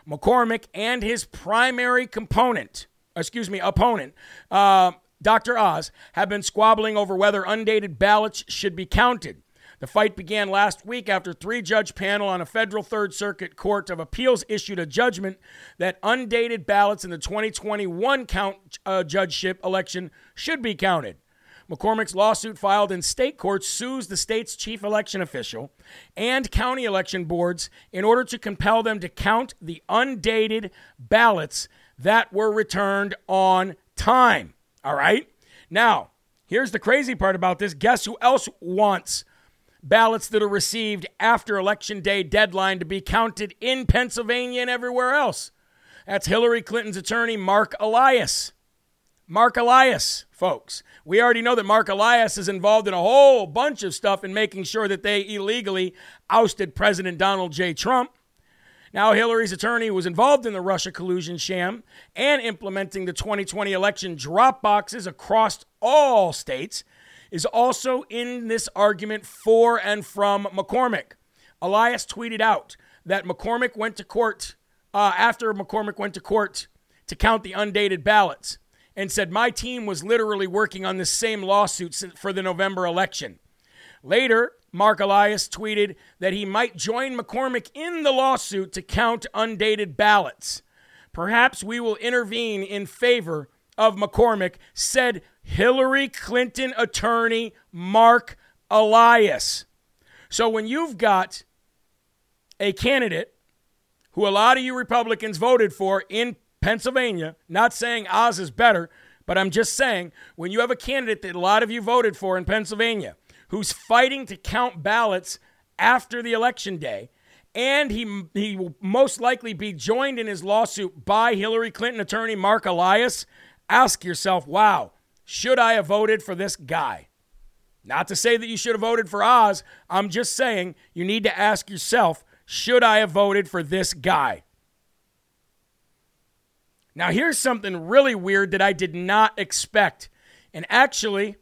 [SPEAKER 1] McCormick and his primary component, excuse me, opponent, uh, Dr. Oz, have been squabbling over whether undated ballots should be counted. The fight began last week after three judge panel on a federal Third Circuit Court of Appeals issued a judgment that undated ballots in the 2021 count uh, judgeship election should be counted. McCormick's lawsuit filed in state court sues the state's chief election official and county election boards in order to compel them to count the undated ballots that were returned on time. All right? Now, here's the crazy part about this. Guess who else wants ballots that are received after election day deadline to be counted in Pennsylvania and everywhere else? That's Hillary Clinton's attorney, Mark Elias. Mark Elias, folks. We already know that Mark Elias is involved in a whole bunch of stuff in making sure that they illegally ousted President Donald J. Trump. Now, Hillary's attorney was involved in the Russia collusion sham and implementing the 2020 election drop boxes across all states, is also in this argument for and from McCormick. Elias tweeted out that McCormick went to court uh, after McCormick went to court to count the undated ballots and said, My team was literally working on the same lawsuit for the November election. Later, Mark Elias tweeted that he might join McCormick in the lawsuit to count undated ballots. Perhaps we will intervene in favor of McCormick, said Hillary Clinton attorney Mark Elias. So when you've got a candidate who a lot of you Republicans voted for in Pennsylvania, not saying Oz is better, but I'm just saying when you have a candidate that a lot of you voted for in Pennsylvania who's fighting to count ballots after the election day, and he, he will most likely be joined in his lawsuit by Hillary Clinton attorney Mark Elias, ask yourself, wow, should I have voted for this guy? Not to say that you should have voted for Oz. I'm just saying you need to ask yourself, should I have voted for this guy? Now, here's something really weird that I did not expect. And actually,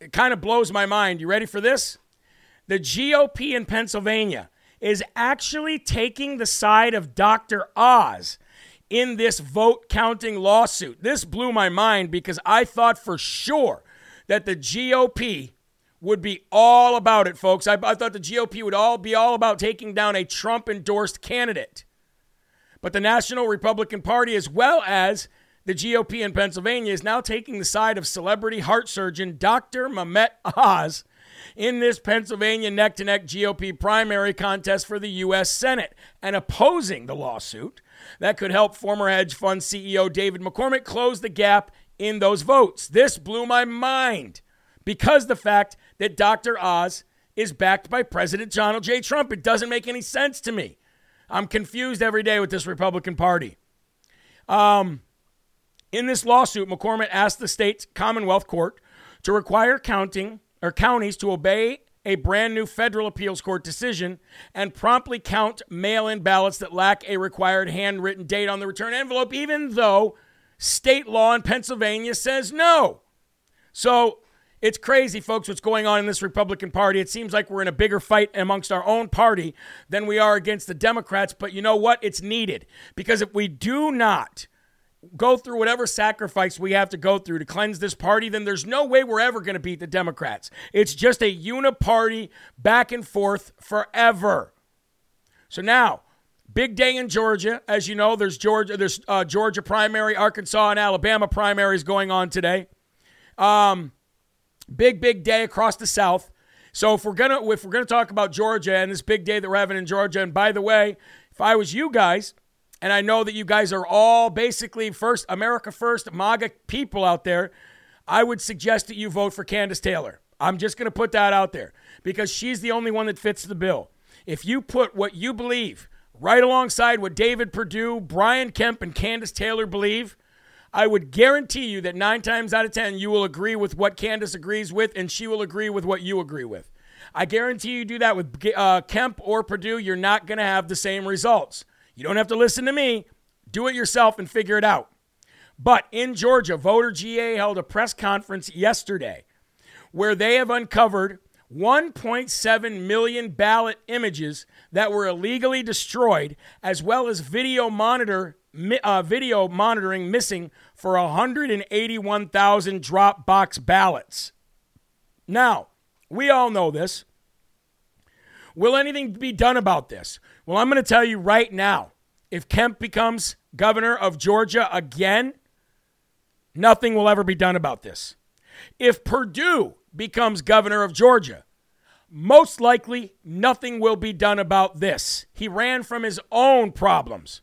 [SPEAKER 1] it kind of blows my mind. You ready for this? The GOP in Pennsylvania is actually taking the side of Dr. Oz in this vote counting lawsuit. This blew my mind because I thought for sure that the GOP would be all about it, folks. I, I thought the GOP would all be all about taking down a Trump endorsed candidate. But the National Republican Party, as well as the GOP in Pennsylvania, is now taking the side of celebrity heart surgeon Dr. Mehmet Oz in this Pennsylvania neck to neck GOP primary contest for the U.S. Senate and opposing the lawsuit that could help former hedge fund CEO David McCormick close the gap in those votes. This blew my mind because the fact that Dr. Oz is backed by President Donald J. Trump. It doesn't make any sense to me. I'm confused every day with this Republican Party. Um, in this lawsuit, McCormick asked the state's Commonwealth Court to require counting or counties to obey a brand new federal appeals court decision and promptly count mail-in ballots that lack a required handwritten date on the return envelope, even though state law in Pennsylvania says no. So it's crazy, folks, what's going on in this Republican Party. It seems like we're in a bigger fight amongst our own party than we are against the Democrats. But you know what? It's needed because if we do not go through whatever sacrifice we have to go through to cleanse this party, then there's no way we're ever going to beat the Democrats. It's just a uniparty back and forth forever. So now, big day in Georgia. As you know, there's Georgia, there's uh, Georgia primary, Arkansas and Alabama primaries going on today. Um, big, big day across the South. So if we're gonna if we're gonna talk about Georgia and this big day that we're having in Georgia, and by the way, if I was you guys, and I know that you guys are all basically first America first MAGA people out there, I would suggest that you vote for Kandiss Taylor. I'm just gonna put that out there because she's the only one that fits the bill. If you put what you believe right alongside what David Perdue, Brian Kemp, and Kandiss Taylor believe, I would guarantee you that nine times out of 10, you will agree with what Kandiss agrees with, and she will agree with what you agree with. I guarantee you do that with uh, Kemp or Perdue, you're not going to have the same results. You don't have to listen to me. Do it yourself and figure it out. But in Georgia, Voter GA held a press conference yesterday where they have uncovered 1.7 million ballot images that were illegally destroyed, as well as video monitor uh, video monitoring missing for 181,000 drop box ballots. Now, we all know this. Will anything be done about this? Well, I'm going to tell you right now if Kemp becomes governor of Georgia again, nothing will ever be done about this. If Perdue becomes governor of Georgia, most likely nothing will be done about this. He ran from his own problems.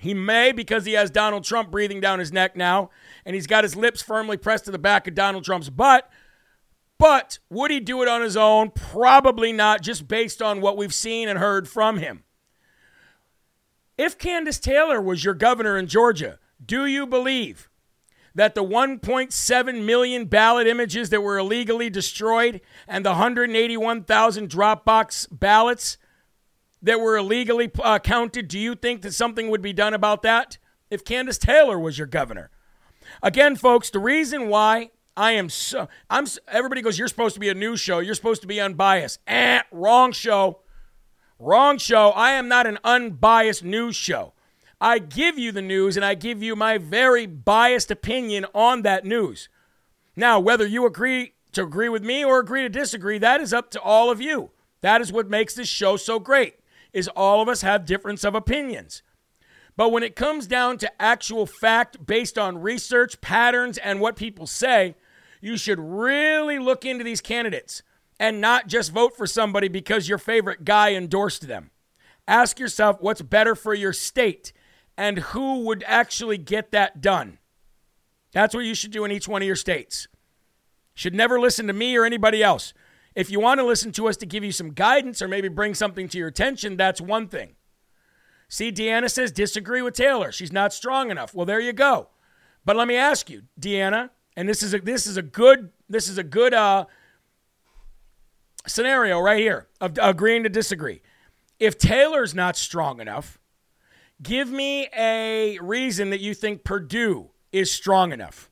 [SPEAKER 1] He may because he has Donald Trump breathing down his neck now, and he's got his lips firmly pressed to the back of Donald Trump's butt. But would he do it on his own? Probably not, just based on what we've seen and heard from him. If Kandiss Taylor was your governor in Georgia, do you believe that the 1.7 million ballot images that were illegally destroyed and the 181,000 Dropbox ballots that were illegally uh, counted, do you think that something would be done about that if Kandiss Taylor was your governor? Again, folks, the reason why I am so I'm everybody goes, you're supposed to be a news show, you're supposed to be unbiased. Eh, wrong show. Wrong show. I am not an unbiased news show. I give you the news and I give you my very biased opinion on that news. Now, whether you agree to agree with me or agree to disagree, that is up to all of you. That is what makes this show so great is all of us have difference of opinions. But when it comes down to actual fact based on research, patterns, and what people say, you should really look into these candidates and not just vote for somebody because your favorite guy endorsed them. Ask yourself what's better for your state and who would actually get that done. That's what you should do in each one of your states. Should never listen to me or anybody else. If you want to listen to us to give you some guidance or maybe bring something to your attention, that's one thing. See, Deanna says disagree with Taylor. She's not strong enough. Well, there you go. But let me ask you, Deanna, and this is a this is a good this is a good uh, scenario right here of agreeing to disagree. If Taylor's not strong enough, give me a reason that you think Perdue is strong enough.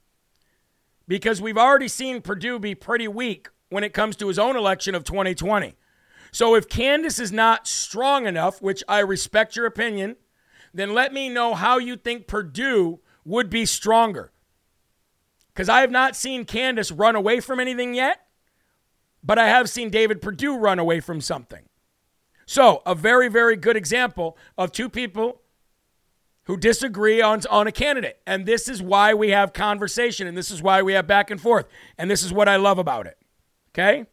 [SPEAKER 1] Because we've already seen Perdue be pretty weak when it comes to his own election of 2020. So if Kandiss is not strong enough, which I respect your opinion, then let me know how you think Perdue would be stronger. Because I have not seen Kandiss run away from anything yet, but I have seen David Perdue run away from something. So, a very, very good example of two people who disagree on, on a candidate. And this is why we have conversation, and this is why we have back and forth. And this is what I love about it. Okay?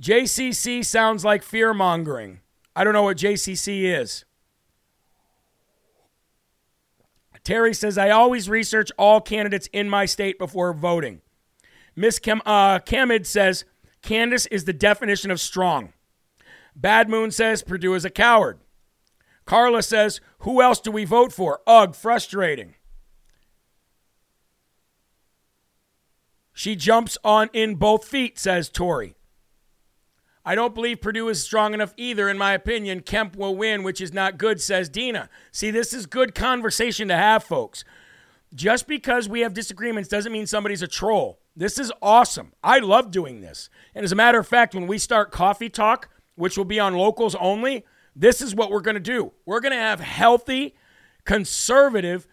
[SPEAKER 1] JCC sounds like fear mongering. I don't know what JCC is. Terry says, I always research all candidates in my state before voting. Miss Cam- uh, Camid says, Kandiss is the definition of strong. Bad Moon says, Perdue is a coward. Carla says, Who else do we vote for? Ugh, frustrating. She jumps on in both feet, says Tori. I don't believe Perdue is strong enough either. In my opinion, Kemp will win, which is not good, says Dina. See, this is good conversation to have, folks. Just because we have disagreements doesn't mean somebody's a troll. This is awesome. I love doing this. And as a matter of fact, when we start Coffee Talk, which will be on locals only, this is what we're going to do. We're going to have healthy, conservative,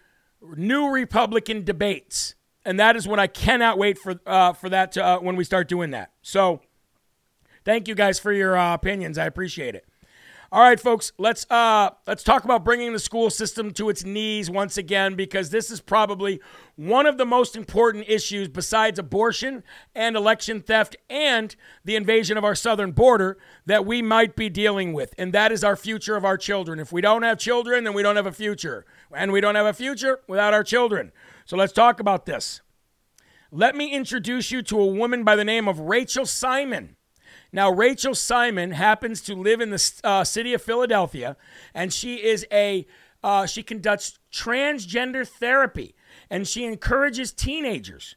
[SPEAKER 1] new Republican debates. And that is what I cannot wait for uh, for that to, uh, when we start doing that. So, Thank you guys for your uh, opinions. I appreciate it. All right, folks, let's uh, let's talk about bringing the school system to its knees once again because this is probably one of the most important issues besides abortion and election theft and the invasion of our southern border that we might be dealing with, and that is our future of our children. If we don't have children, then we don't have a future, and we don't have a future without our children. So let's talk about this. Let me introduce you to a woman by the name of Rachel Simon. Now, Rachel Simon happens to live in the uh, city of Philadelphia, and she is a uh, she conducts transgender therapy, and she encourages teenagers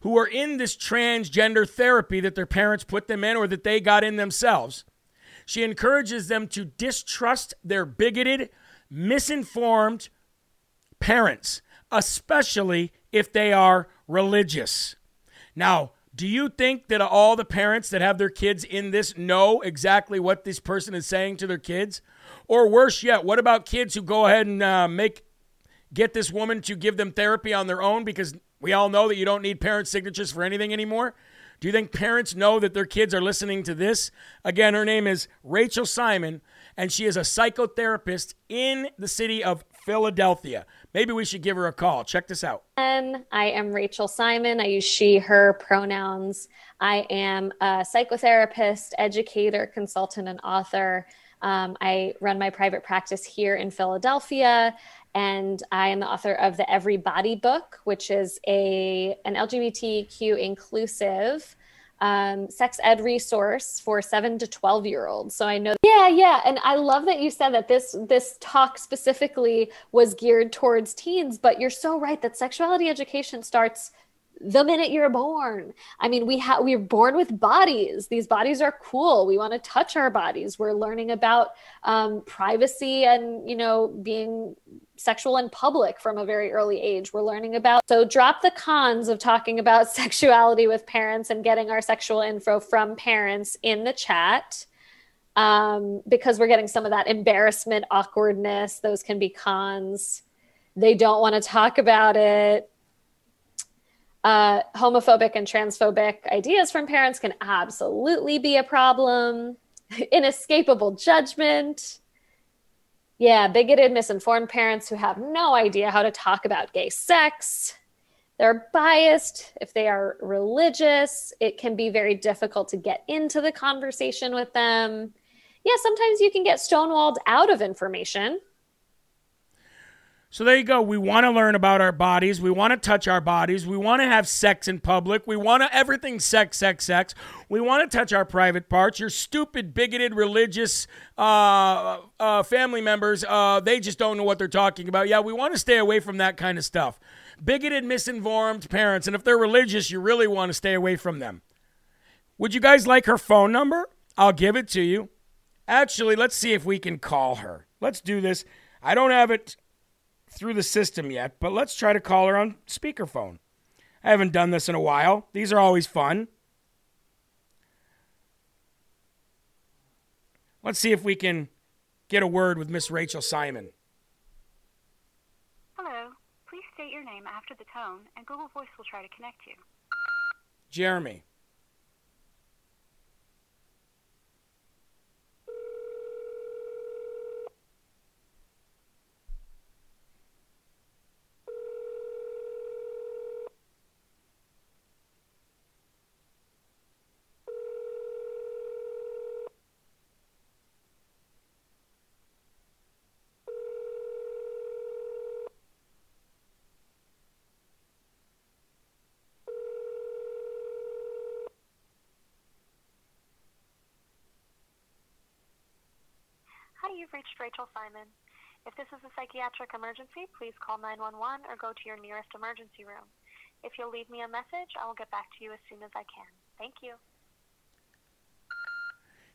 [SPEAKER 1] who are in this transgender therapy that their parents put them in or that they got in themselves. She encourages them to distrust their bigoted, misinformed parents, especially if they are religious. Now, do you think that all the parents that have their kids in this know exactly what this person is saying to their kids? Or worse yet, what about kids who go ahead and uh, make get this woman to give them therapy on their own because we all know that you don't need parent signatures for anything anymore? Do you think parents know that their kids are listening to this? Again, her name is Rachel Simon, and she is a psychotherapist in the city of Philadelphia. Maybe we should give her a call. Check this out.
[SPEAKER 6] I am Rachel Simon. I use she, her pronouns. I am a psychotherapist, educator, consultant, and author. Um, I run my private practice here in Philadelphia, and I am the author of the Everybody book, which is a an LGBTQ inclusive um, sex ed resource for seven to 12 year olds. So I know, yeah, yeah. And I love that you said that this, this talk specifically was geared towards teens, but you're so right that sexuality education starts the minute you're born. I mean, we have we're born with bodies. These bodies are cool. We want to touch our bodies. We're learning about um, privacy and you know being sexual in public from a very early age. We're learning about. So, drop the cons of talking about sexuality with parents and getting our sexual info from parents in the chat um, because we're getting some of that embarrassment, awkwardness. Those can be cons. They don't want to talk about it. Uh, homophobic and transphobic ideas from parents can absolutely be a problem. Inescapable judgment yeah, bigoted, misinformed parents who have no idea how to talk about gay sex. They're biased. If they are religious, it can be very difficult to get into the conversation with them. Yeah, sometimes you can get stonewalled out of information
[SPEAKER 1] so there you go. We want to learn about our bodies. We want to touch our bodies. We want to have sex in public. We want to everything sex, sex, sex. We want to touch our private parts. Your stupid, bigoted, religious uh, uh, family members, uh, they just don't know what they're talking about. Yeah, we want to stay away from that kind of stuff. Bigoted, misinformed parents, and if they're religious, you really want to stay away from them. Would you guys like her phone number? I'll give it to you. Actually, let's see if we can call her. Let's do this. I don't have it through the system yet, but let's try to call her on speakerphone. I haven't done this in a while. These are always fun. Let's see if we can get a word with Miss Rachel Simon.
[SPEAKER 7] Hello. Please state your name after the tone, and Google Voice will try to connect you.
[SPEAKER 1] Jeremy.
[SPEAKER 7] You've reached Rachel Simon. If this is a psychiatric emergency, please call 911 or go to your nearest emergency room. If you'll leave me a message, I will get back to you as soon as I can. Thank you.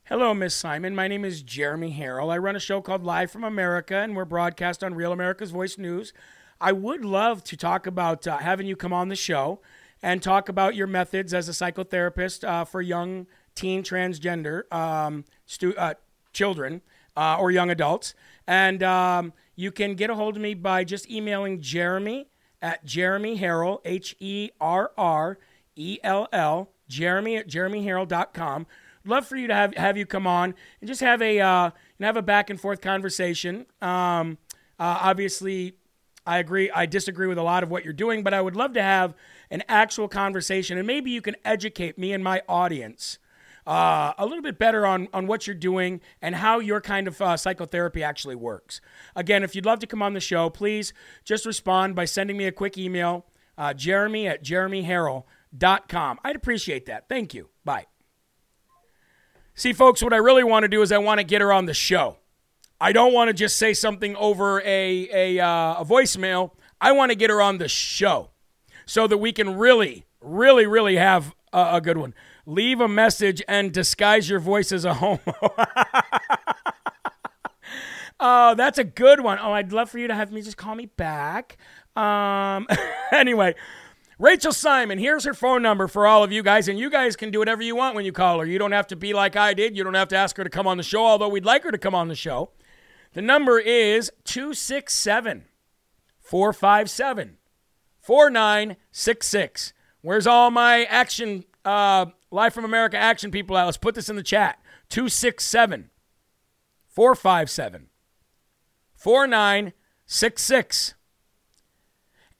[SPEAKER 1] Hello, Miss Simon. My name is Jeremy Herrell. I run a show called Live from America, and we're broadcast on Real America's Voice News. I would love to talk about uh, having you come on the show and talk about your methods as a psychotherapist uh, for young teen transgender um, stu- uh, children uh, or young adults. And um, you can get a hold of me by just emailing Jeremy at Jeremy Herrell, H E R R E L L, Jeremy at jeremyherrell.com. Love for you to have, have you come on and just have a uh, have a back and forth conversation. Um, uh, obviously, I agree. I disagree with a lot of what you're doing, but I would love to have an actual conversation, and maybe you can educate me and my audience uh, a little bit better on, on what you're doing and how your kind of uh, psychotherapy actually works. Again, if you'd love to come on the show, please just respond by sending me a quick email, uh, jeremy at jeremyherrell.com. I'd appreciate that. Thank you. Bye. See, folks, what I really want to do is I want to get her on the show. I don't want to just say something over a, a, uh, a voicemail. I want to get her on the show so that we can really, really, really have a, a good one leave a message and disguise your voice as a homo. oh, that's a good one. Oh, I'd love for you to have me just call me back. Um, anyway, Rachel Simon, here's her phone number for all of you guys, and you guys can do whatever you want when you call her. You don't have to be like I did. You don't have to ask her to come on the show, although we'd like her to come on the show. The number is 267 457 4966. Where's all my action uh, Live from America action people. Let's put this in the chat 267 457 4966.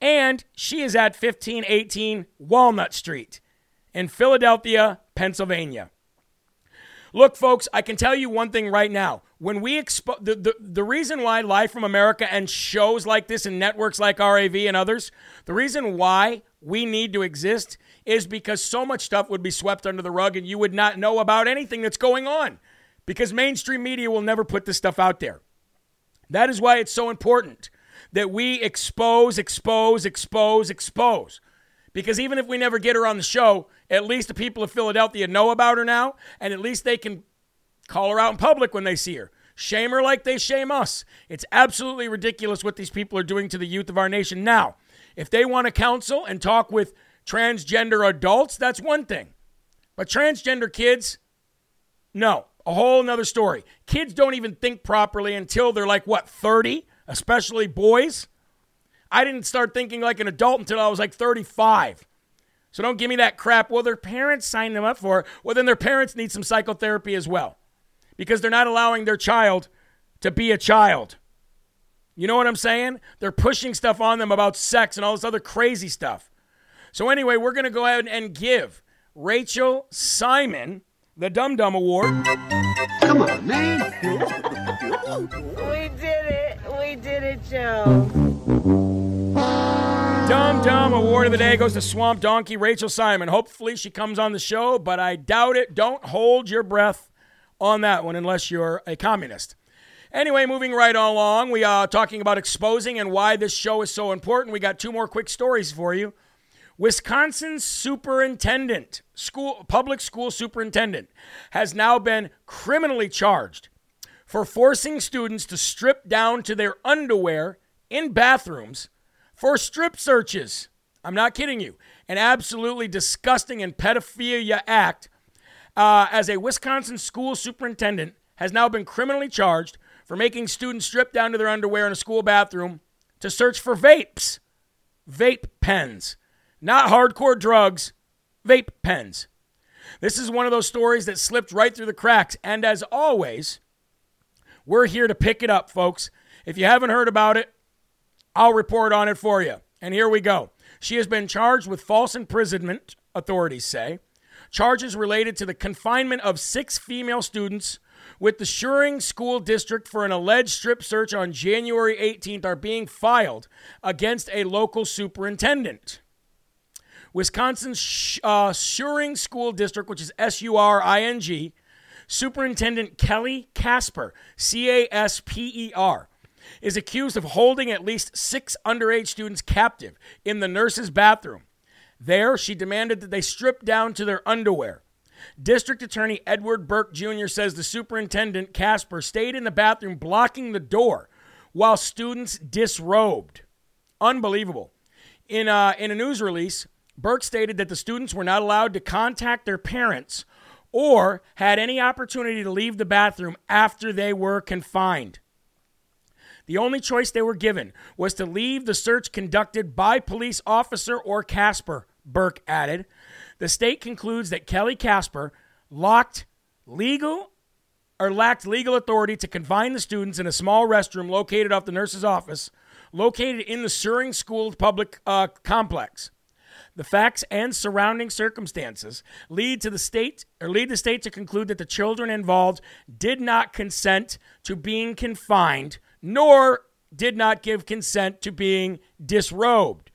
[SPEAKER 1] And she is at 1518 Walnut Street in Philadelphia, Pennsylvania. Look, folks, I can tell you one thing right now. When we expose the, the, the reason why Live from America and shows like this and networks like RAV and others, the reason why we need to exist is because so much stuff would be swept under the rug and you would not know about anything that's going on because mainstream media will never put this stuff out there. That is why it's so important that we expose, expose, expose, expose. Because even if we never get her on the show, at least the people of Philadelphia know about her now, and at least they can call her out in public when they see her. Shame her like they shame us. It's absolutely ridiculous what these people are doing to the youth of our nation. Now, if they want to counsel and talk with transgender adults, that's one thing. But transgender kids, no, a whole nother story. Kids don't even think properly until they're like, what, 30, especially boys? I didn't start thinking like an adult until I was like 35. So don't give me that crap. Well, their parents signed them up for it. Well, then their parents need some psychotherapy as well because they're not allowing their child to be a child. You know what I'm saying? They're pushing stuff on them about sex and all this other crazy stuff. So, anyway, we're going to go ahead and give Rachel Simon the Dum Dum Award.
[SPEAKER 8] Come on, man.
[SPEAKER 9] we did it. We did it, Joe.
[SPEAKER 1] Dum Dum Award of the day goes to Swamp Donkey Rachel Simon. Hopefully, she comes on the show, but I doubt it. Don't hold your breath on that one unless you're a communist. Anyway, moving right along, we are talking about exposing and why this show is so important. We got two more quick stories for you. Wisconsin's superintendent, school public school superintendent, has now been criminally charged for forcing students to strip down to their underwear in bathrooms for strip searches. I'm not kidding you. An absolutely disgusting and pedophilia act. Uh, as a Wisconsin school superintendent has now been criminally charged for making students strip down to their underwear in a school bathroom to search for vapes, vape pens. Not hardcore drugs, vape pens. This is one of those stories that slipped right through the cracks. And as always, we're here to pick it up, folks. If you haven't heard about it, I'll report on it for you. And here we go. She has been charged with false imprisonment, authorities say. Charges related to the confinement of six female students with the Suring School District for an alleged strip search on January 18th are being filed against a local superintendent. Wisconsin's uh, Suring School District, which is S U R I N G, Superintendent Kelly Casper, C A S P E R, is accused of holding at least six underage students captive in the nurse's bathroom. There, she demanded that they strip down to their underwear. District Attorney Edward Burke Jr. says the superintendent, Casper, stayed in the bathroom blocking the door while students disrobed. Unbelievable. In a, in a news release, Burke stated that the students were not allowed to contact their parents or had any opportunity to leave the bathroom after they were confined. The only choice they were given was to leave the search conducted by police officer or Casper, Burke added. The state concludes that Kelly Casper locked legal or lacked legal authority to confine the students in a small restroom located off the nurse's office, located in the Suring School public uh, complex. The facts and surrounding circumstances lead to the state or lead the state to conclude that the children involved did not consent to being confined, nor did not give consent to being disrobed.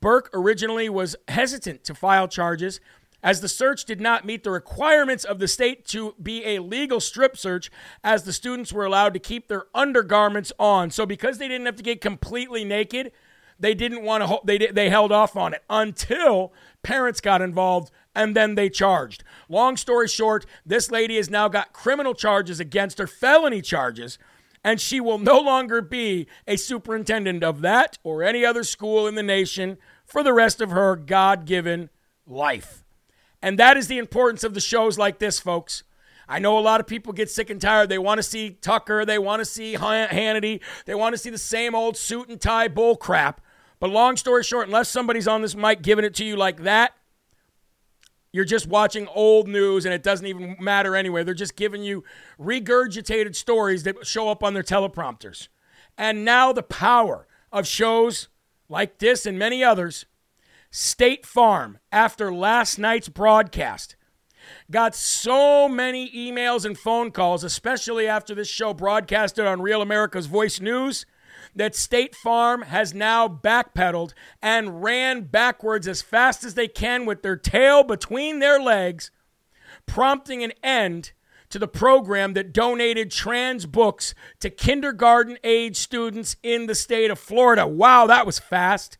[SPEAKER 1] Burke originally was hesitant to file charges as the search did not meet the requirements of the state to be a legal strip search, as the students were allowed to keep their undergarments on. So, because they didn't have to get completely naked, they didn't want to. They they held off on it until parents got involved, and then they charged. Long story short, this lady has now got criminal charges against her, felony charges. And she will no longer be a superintendent of that or any other school in the nation for the rest of her God given life. And that is the importance of the shows like this, folks. I know a lot of people get sick and tired. They want to see Tucker. They want to see Hannity. They want to see the same old suit and tie bull crap. But long story short, unless somebody's on this mic giving it to you like that, you're just watching old news and it doesn't even matter anyway. They're just giving you regurgitated stories that show up on their teleprompters. And now the power of shows like this and many others State Farm, after last night's broadcast, got so many emails and phone calls, especially after this show broadcasted on Real America's Voice News, that State Farm has now backpedaled and ran backwards as fast as they can with their tail between their legs, prompting an end to the program that donated trans books to kindergarten age students in the state of Florida. Wow, that was fast.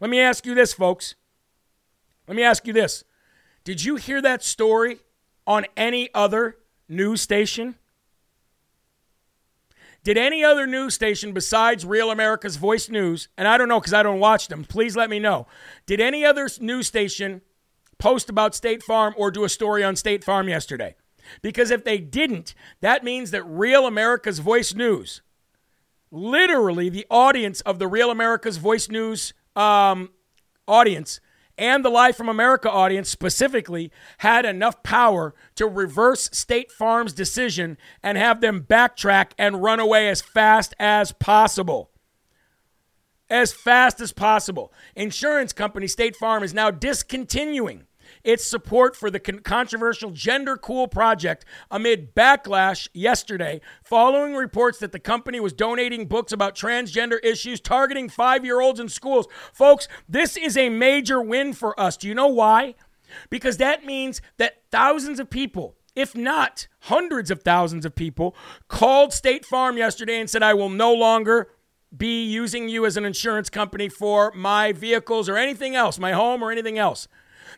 [SPEAKER 1] Let me ask you this, folks. Let me ask you this. Did you hear that story on any other news station? Did any other news station besides Real America's Voice News, and I don't know because I don't watch them, please let me know. Did any other news station post about State Farm or do a story on State Farm yesterday? Because if they didn't, that means that Real America's Voice News, literally the audience of the Real America's Voice News um, audience and the Live from America audience specifically had enough power to reverse State Farm's decision and have them backtrack and run away as fast as possible. As fast as possible. Insurance company State Farm is now discontinuing its support for the con- controversial Gender Cool project amid backlash yesterday following reports that the company was donating books about transgender issues targeting five year olds in schools. Folks, this is a major win for us. Do you know why? Because that means that thousands of people, if not hundreds of thousands of people, called State Farm yesterday and said, I will no longer be using you as an insurance company for my vehicles or anything else, my home or anything else.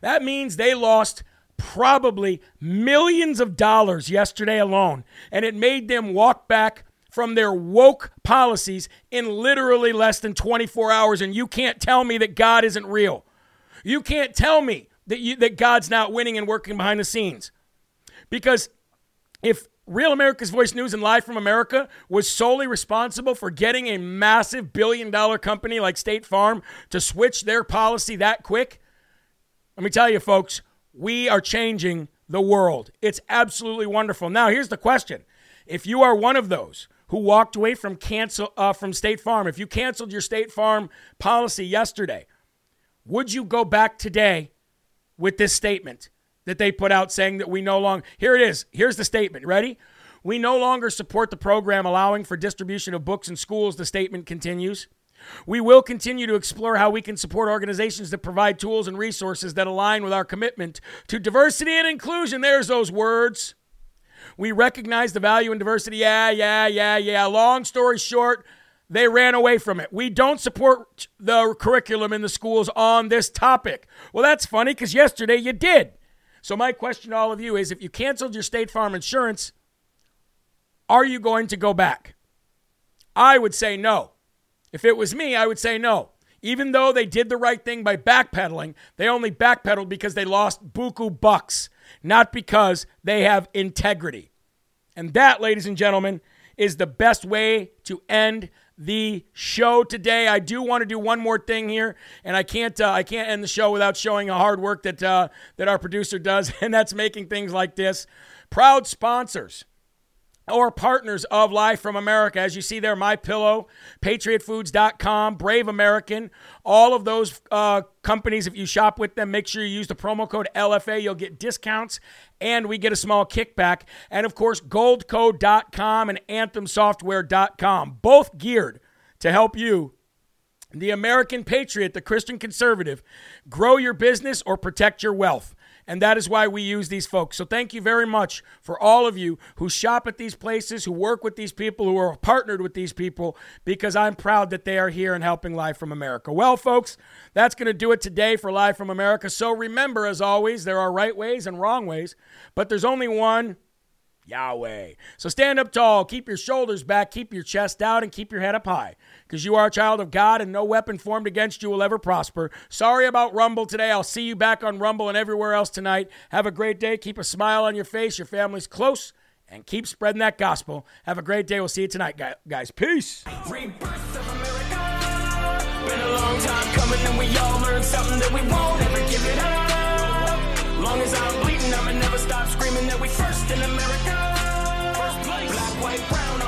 [SPEAKER 1] That means they lost probably millions of dollars yesterday alone, and it made them walk back from their woke policies in literally less than 24 hours. And you can't tell me that God isn't real. You can't tell me that, you, that God's not winning and working behind the scenes. Because if Real America's Voice News and Live from America was solely responsible for getting a massive billion dollar company like State Farm to switch their policy that quick, let me tell you, folks, we are changing the world. It's absolutely wonderful. Now, here's the question: If you are one of those who walked away from cancel uh, from State Farm, if you canceled your State Farm policy yesterday, would you go back today with this statement that they put out saying that we no longer? Here it is. Here's the statement. Ready? We no longer support the program allowing for distribution of books in schools. The statement continues. We will continue to explore how we can support organizations that provide tools and resources that align with our commitment to diversity and inclusion. There's those words. We recognize the value in diversity. Yeah, yeah, yeah, yeah. Long story short, they ran away from it. We don't support the curriculum in the schools on this topic. Well, that's funny because yesterday you did. So, my question to all of you is if you canceled your State Farm insurance, are you going to go back? I would say no. If it was me, I would say no. Even though they did the right thing by backpedaling, they only backpedaled because they lost buku bucks, not because they have integrity. And that, ladies and gentlemen, is the best way to end the show today. I do want to do one more thing here, and I can't uh, I can't end the show without showing a hard work that uh, that our producer does, and that's making things like this. Proud sponsors or partners of Live from America. As you see there, My Pillow, PatriotFoods.com, Brave American, all of those uh, companies. If you shop with them, make sure you use the promo code LFA. You'll get discounts, and we get a small kickback. And of course, Goldco.com and AnthemSoftware.com, both geared to help you. The American patriot, the Christian conservative, grow your business or protect your wealth. And that is why we use these folks. So thank you very much for all of you who shop at these places, who work with these people, who are partnered with these people, because I'm proud that they are here and helping Live from America. Well, folks, that's going to do it today for Live from America. So remember, as always, there are right ways and wrong ways, but there's only one. Yahweh. So stand up tall, keep your shoulders back, keep your chest out, and keep your head up high because you are a child of God and no weapon formed against you will ever prosper. Sorry about Rumble today. I'll see you back on Rumble and everywhere else tonight. Have a great day. Keep a smile on your face. Your family's close and keep spreading that gospel. Have a great day. We'll see you tonight, guys. Peace. Long as I'm stop screaming that we first in America. First place. Black, white, brown.